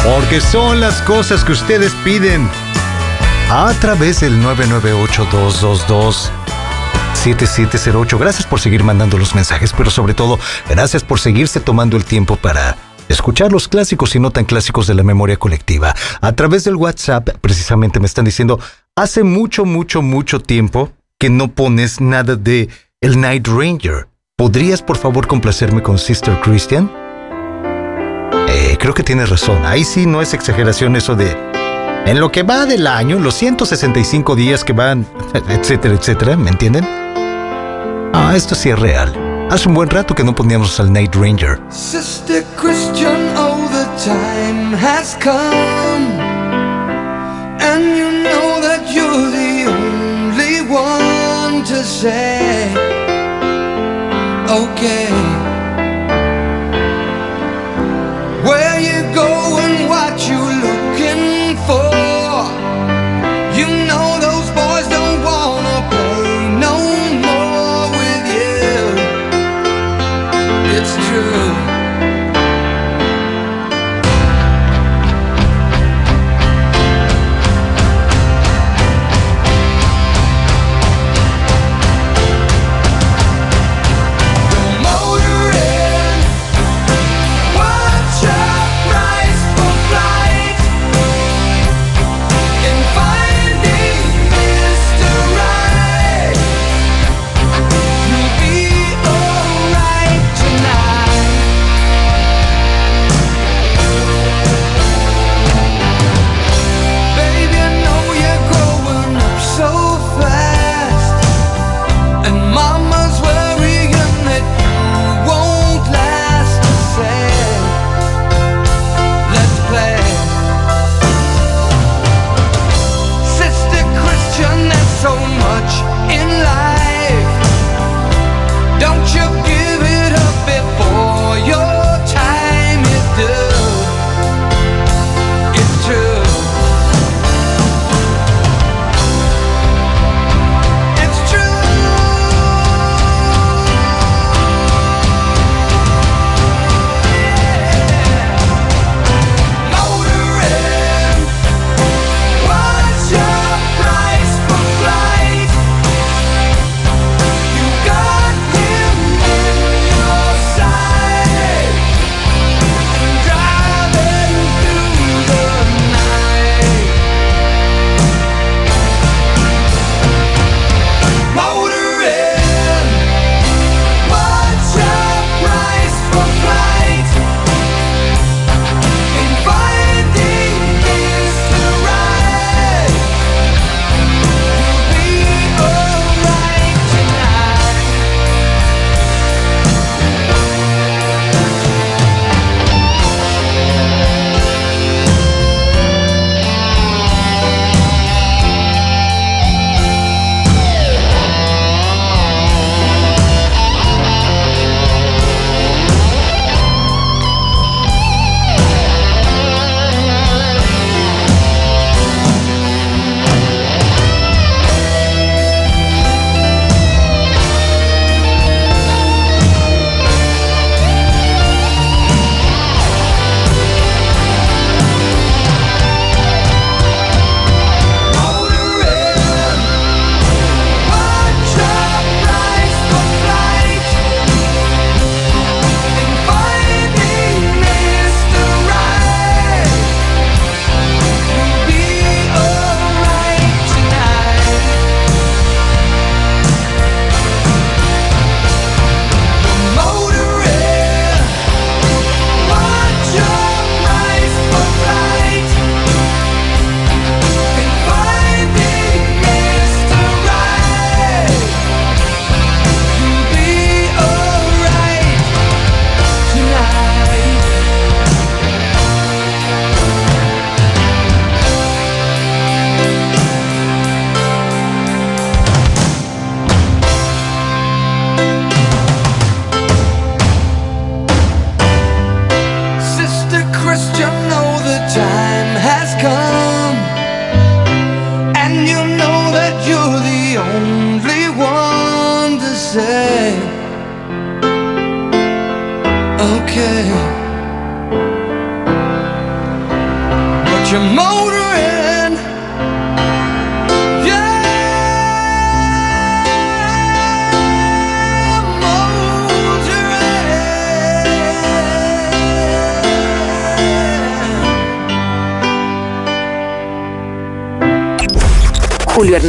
Porque son las cosas que ustedes piden. A través del 998-222-7708. Gracias por seguir mandando los mensajes, pero sobre todo, gracias por seguirse tomando el tiempo para escuchar los clásicos y no tan clásicos de la memoria colectiva. A través del WhatsApp, precisamente me están diciendo, hace mucho, mucho, mucho tiempo que no pones nada de El Night Ranger. ¿Podrías por favor complacerme con Sister Christian? Eh, creo que tienes razón. Ahí sí no es exageración eso de... En lo que va del año, los 165 días que van, etcétera, etcétera, ¿me entienden? Ah, esto sí es real. Hace un buen rato que no poníamos al Night Ranger. Sister Christian, oh, the time has come. And you know that you're the only one to say, okay.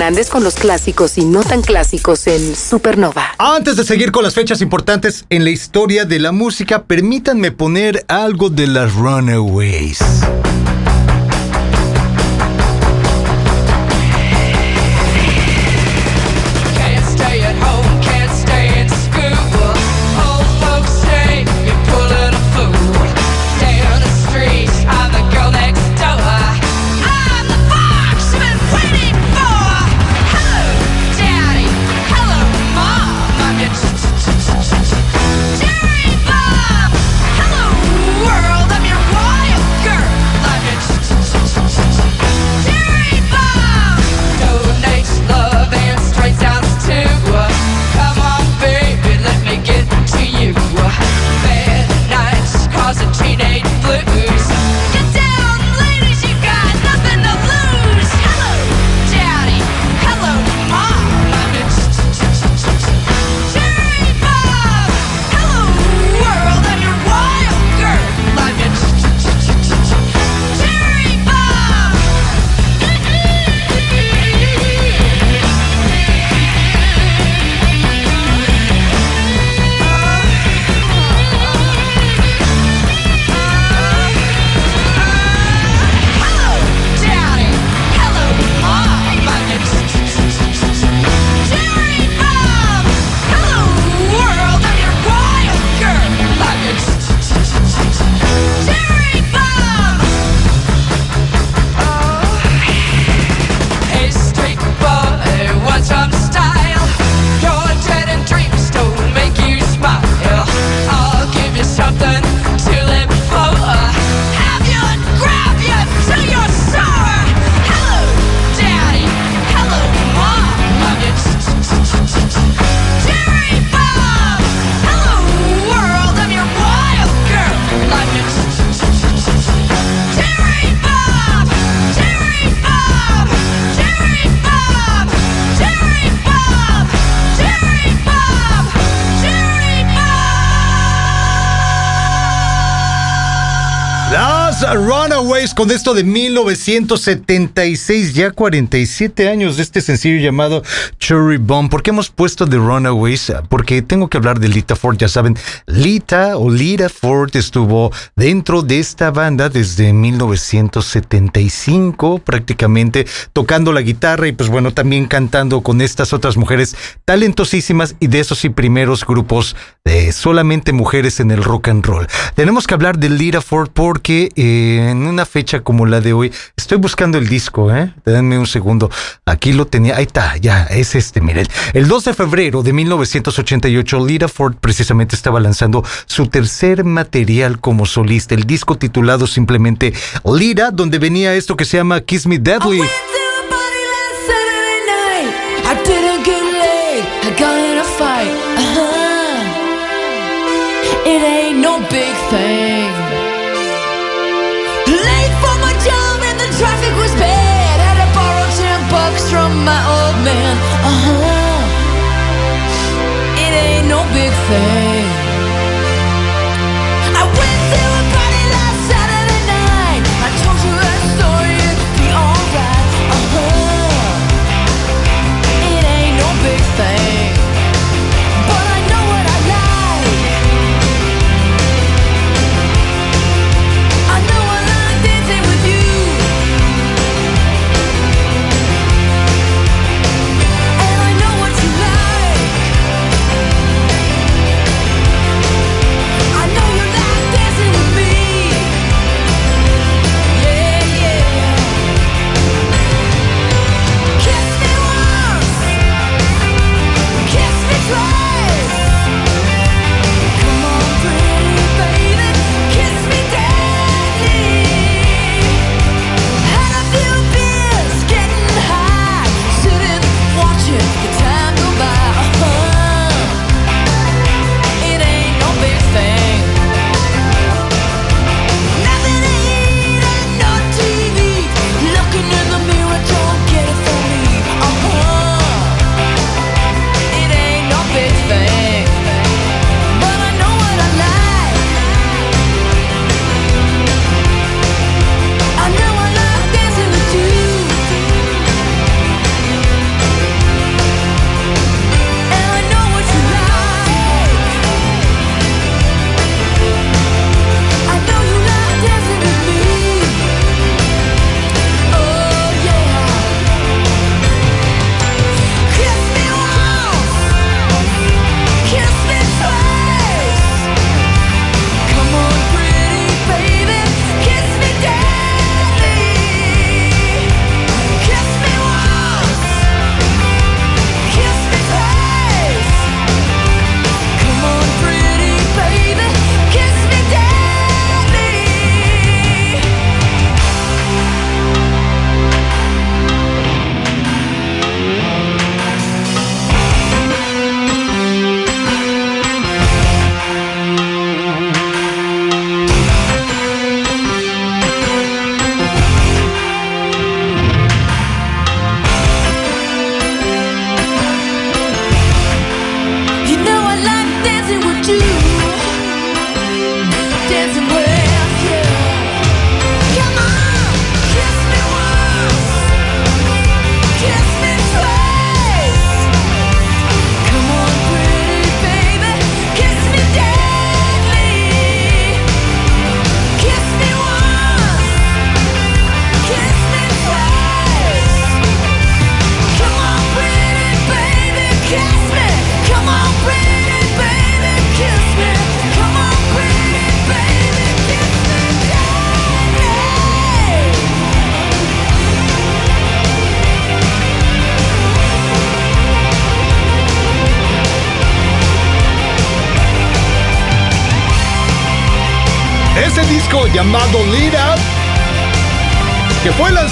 Con los clásicos y no tan clásicos en Supernova. Antes de seguir con las fechas importantes en la historia de la música, permítanme poner algo de las Runaways. Con esto de 1976, ya 47 años de este sencillo llamado Cherry Bomb. ¿Por qué hemos puesto The Runaways? Porque tengo que hablar de Lita Ford, ya saben, Lita o Lita Ford estuvo dentro de esta banda desde 1975 prácticamente tocando la guitarra y pues bueno, también cantando con estas otras mujeres talentosísimas y de esos primeros grupos de solamente mujeres en el rock and roll. Tenemos que hablar de Lita Ford porque eh, en una fecha como la de hoy, estoy buscando el disco, ¿eh? Denme un segundo. Aquí lo tenía, ahí está, ya, es este, miren. El 2 de febrero de 1988, Lita Ford precisamente estaba lanzando su tercer material como solista, el disco titulado simplemente Lita, donde venía esto que se llama Kiss Me Deadly. It ain't no big thing. From my old man. Uh huh. It ain't no big thing.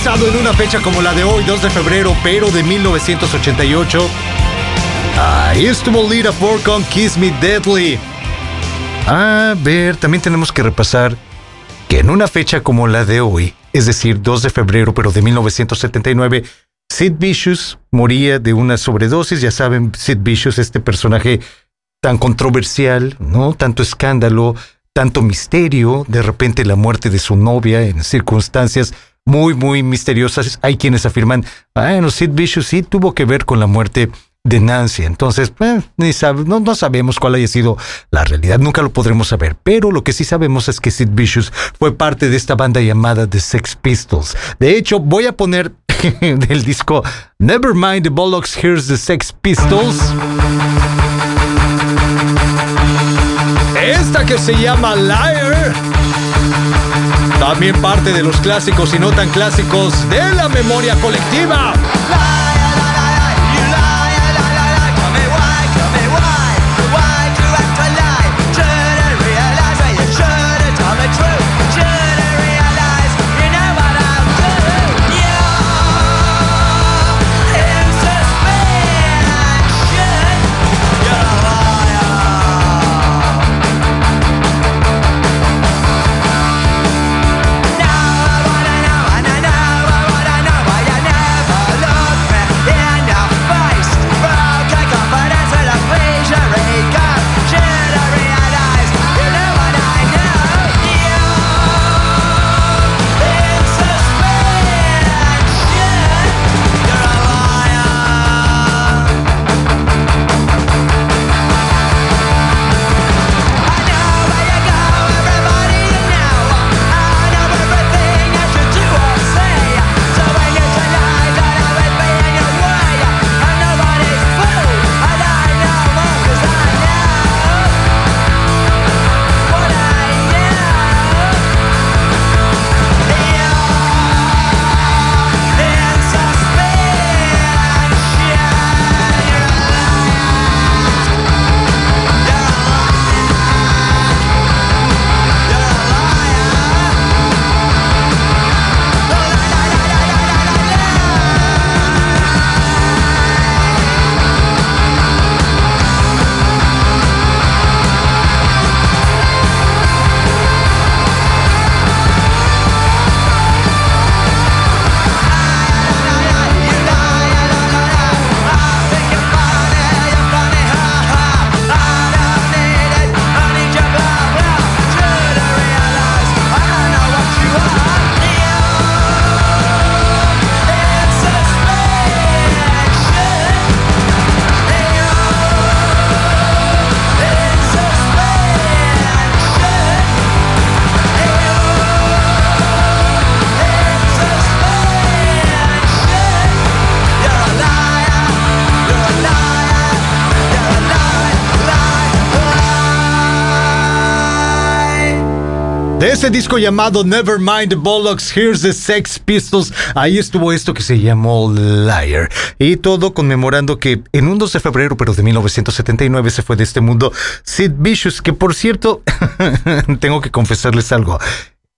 En una fecha como la de hoy, 2 de febrero, pero de 1988. Ahí estuvo 4 con Kiss Me Deadly. A ver, también tenemos que repasar que en una fecha como la de hoy, es decir, 2 de febrero, pero de 1979, Sid Vicious moría de una sobredosis. Ya saben, Sid Vicious, este personaje tan controversial, ¿no? Tanto escándalo, tanto misterio, de repente la muerte de su novia en circunstancias muy, muy misteriosas. Hay quienes afirman, bueno, Sid Vicious sí tuvo que ver con la muerte de Nancy. Entonces, sab- no, no sabemos cuál haya sido la realidad, nunca lo podremos saber. Pero lo que sí sabemos es que Sid Vicious fue parte de esta banda llamada The Sex Pistols. De hecho, voy a poner del disco Nevermind the Bollocks, Here's the Sex Pistols. Esta que se llama Liar. También parte de los clásicos y no tan clásicos de la memoria colectiva. Ese disco llamado Nevermind Bollocks, Here's the Sex Pistols, ahí estuvo esto que se llamó Liar. Y todo conmemorando que en un 2 de febrero, pero de 1979, se fue de este mundo Sid Vicious, que por cierto, tengo que confesarles algo.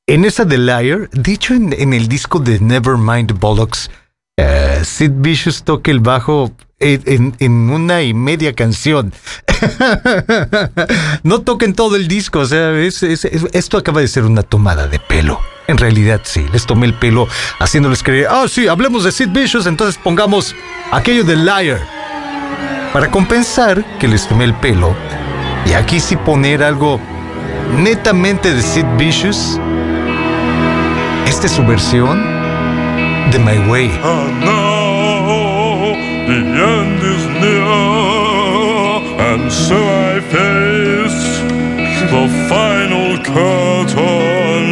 En esa de Liar, dicho en, el disco de Nevermind Bollocks, eh, Sid Vicious toca el bajo en, una y media canción. no toquen todo el disco, o sea, es- es- es- esto acaba de ser una tomada de pelo. En realidad sí, les tomé el pelo haciéndoles creer, ah, sí, hablemos de Sid Vicious, entonces pongamos aquello de Liar. Para compensar que les tomé el pelo, y aquí sí poner algo netamente de Sid Vicious, esta es su versión de My Way. And now so I face the final curtain.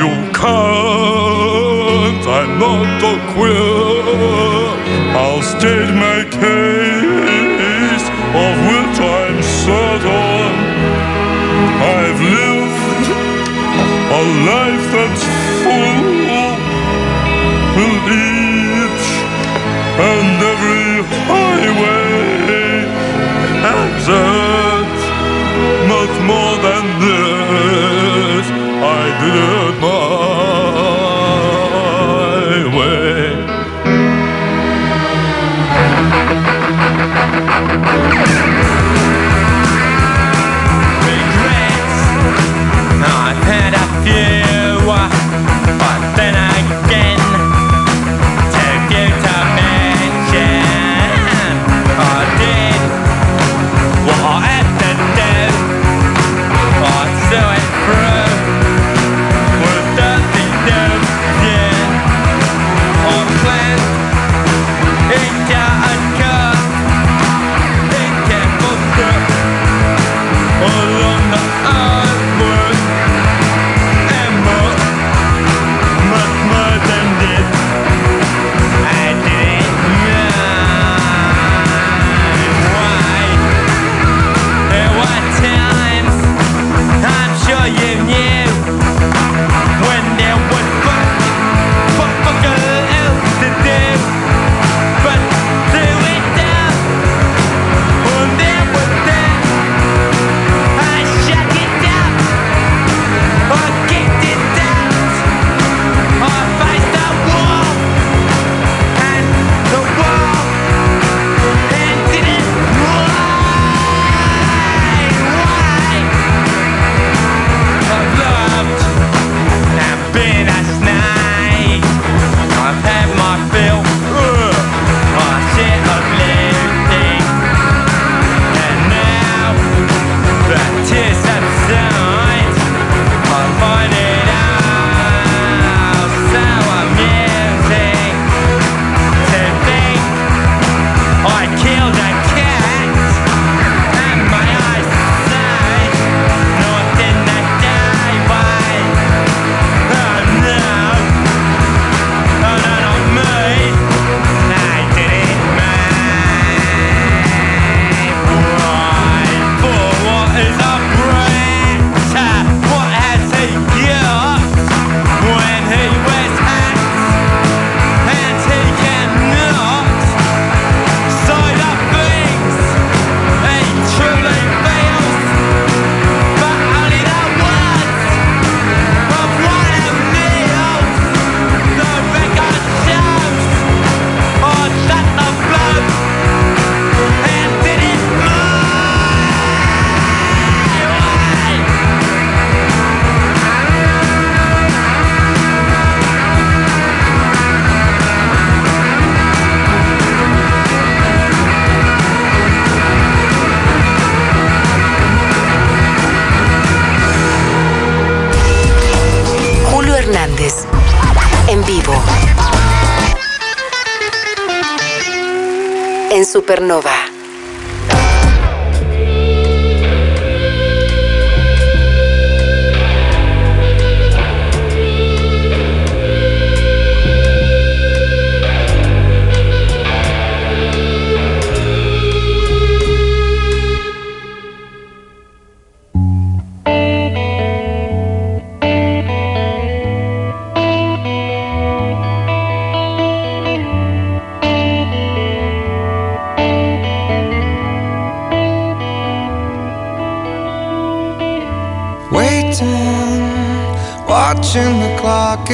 you can't, I'm not a queer. I'll state my case, of which I'm certain. I've lived a life that's full Ay dudut mu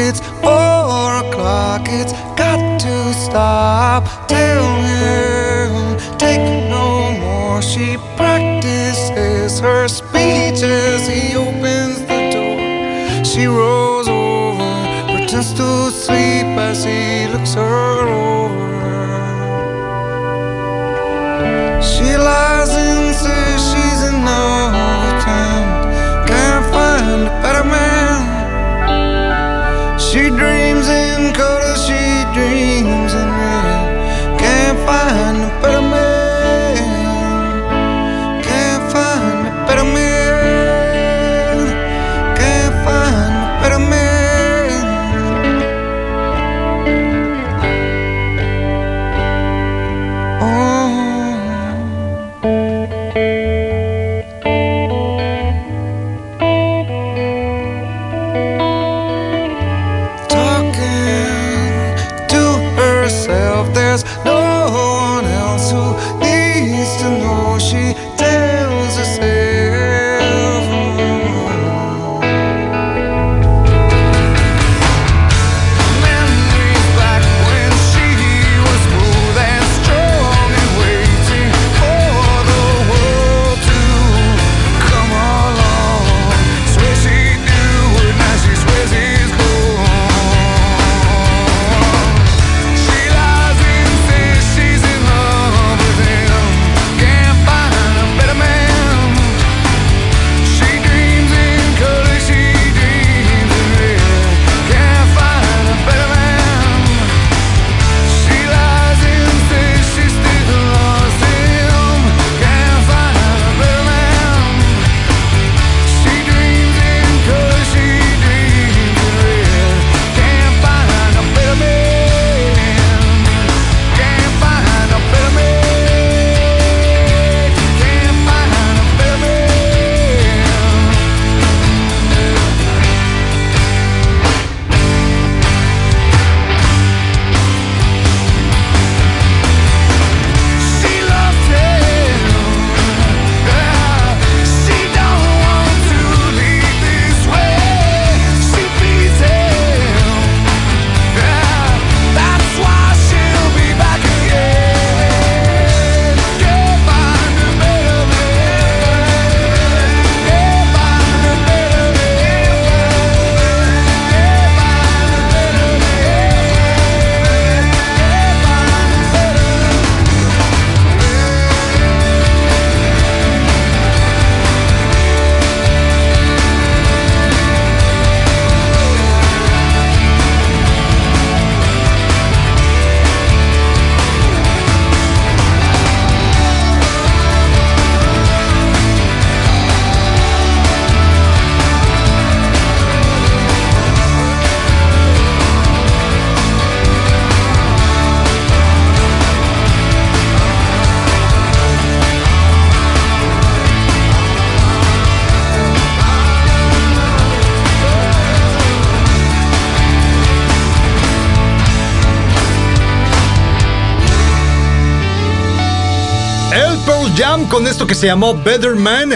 pockets. con esto que se llamó Better Man.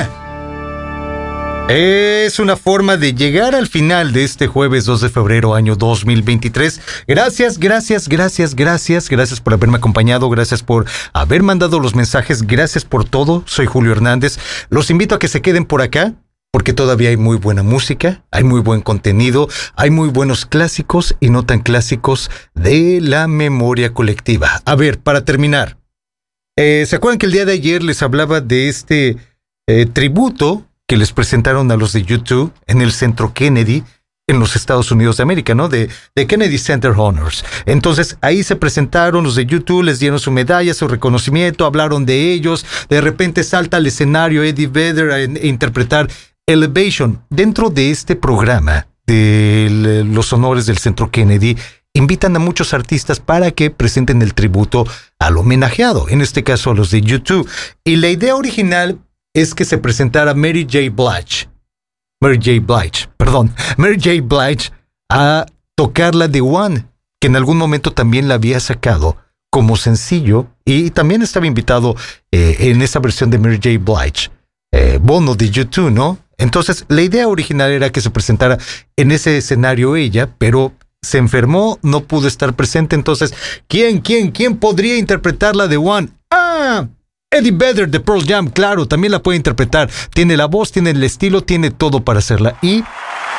Es una forma de llegar al final de este jueves 2 de febrero año 2023. Gracias, gracias, gracias, gracias, gracias por haberme acompañado, gracias por haber mandado los mensajes, gracias por todo. Soy Julio Hernández. Los invito a que se queden por acá porque todavía hay muy buena música, hay muy buen contenido, hay muy buenos clásicos y no tan clásicos de la memoria colectiva. A ver, para terminar, eh, ¿Se acuerdan que el día de ayer les hablaba de este eh, tributo que les presentaron a los de YouTube en el Centro Kennedy en los Estados Unidos de América, ¿no? De, Kennedy Center Honors. Entonces ahí se presentaron los de YouTube, les dieron su medalla, su reconocimiento, hablaron de ellos. De repente salta al escenario Eddie Vedder a interpretar Elevation. Dentro de este programa de los honores del Centro Kennedy, invitan a muchos artistas para que presenten el tributo al homenajeado, en este caso a los de YouTube. Y la idea original es que se presentara Mary J. Blige. Mary J. Blige, perdón, Mary J. Blige a tocar la de One, que en algún momento también la había sacado como sencillo y también estaba invitado eh, en esa versión de Mary J. Blige, eh, Bono de YouTube, ¿no? Entonces, la idea original era que se presentara en ese escenario ella, pero se enfermó, no pudo estar presente. Entonces, ¿quién, quién, quién podría interpretar la de One? ¡Ah! Eddie Vedder de Pearl Jam, claro, también la puede interpretar. Tiene la voz, tiene el estilo, tiene todo para hacerla. Y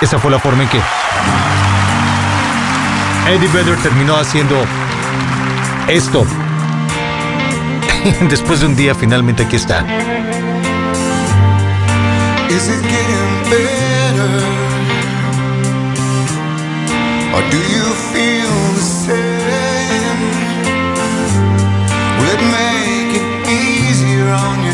esa fue la forma en que Eddie Vedder terminó haciendo esto. Después de un día, finalmente aquí está. Or do you feel the same? Will it make it easier on you?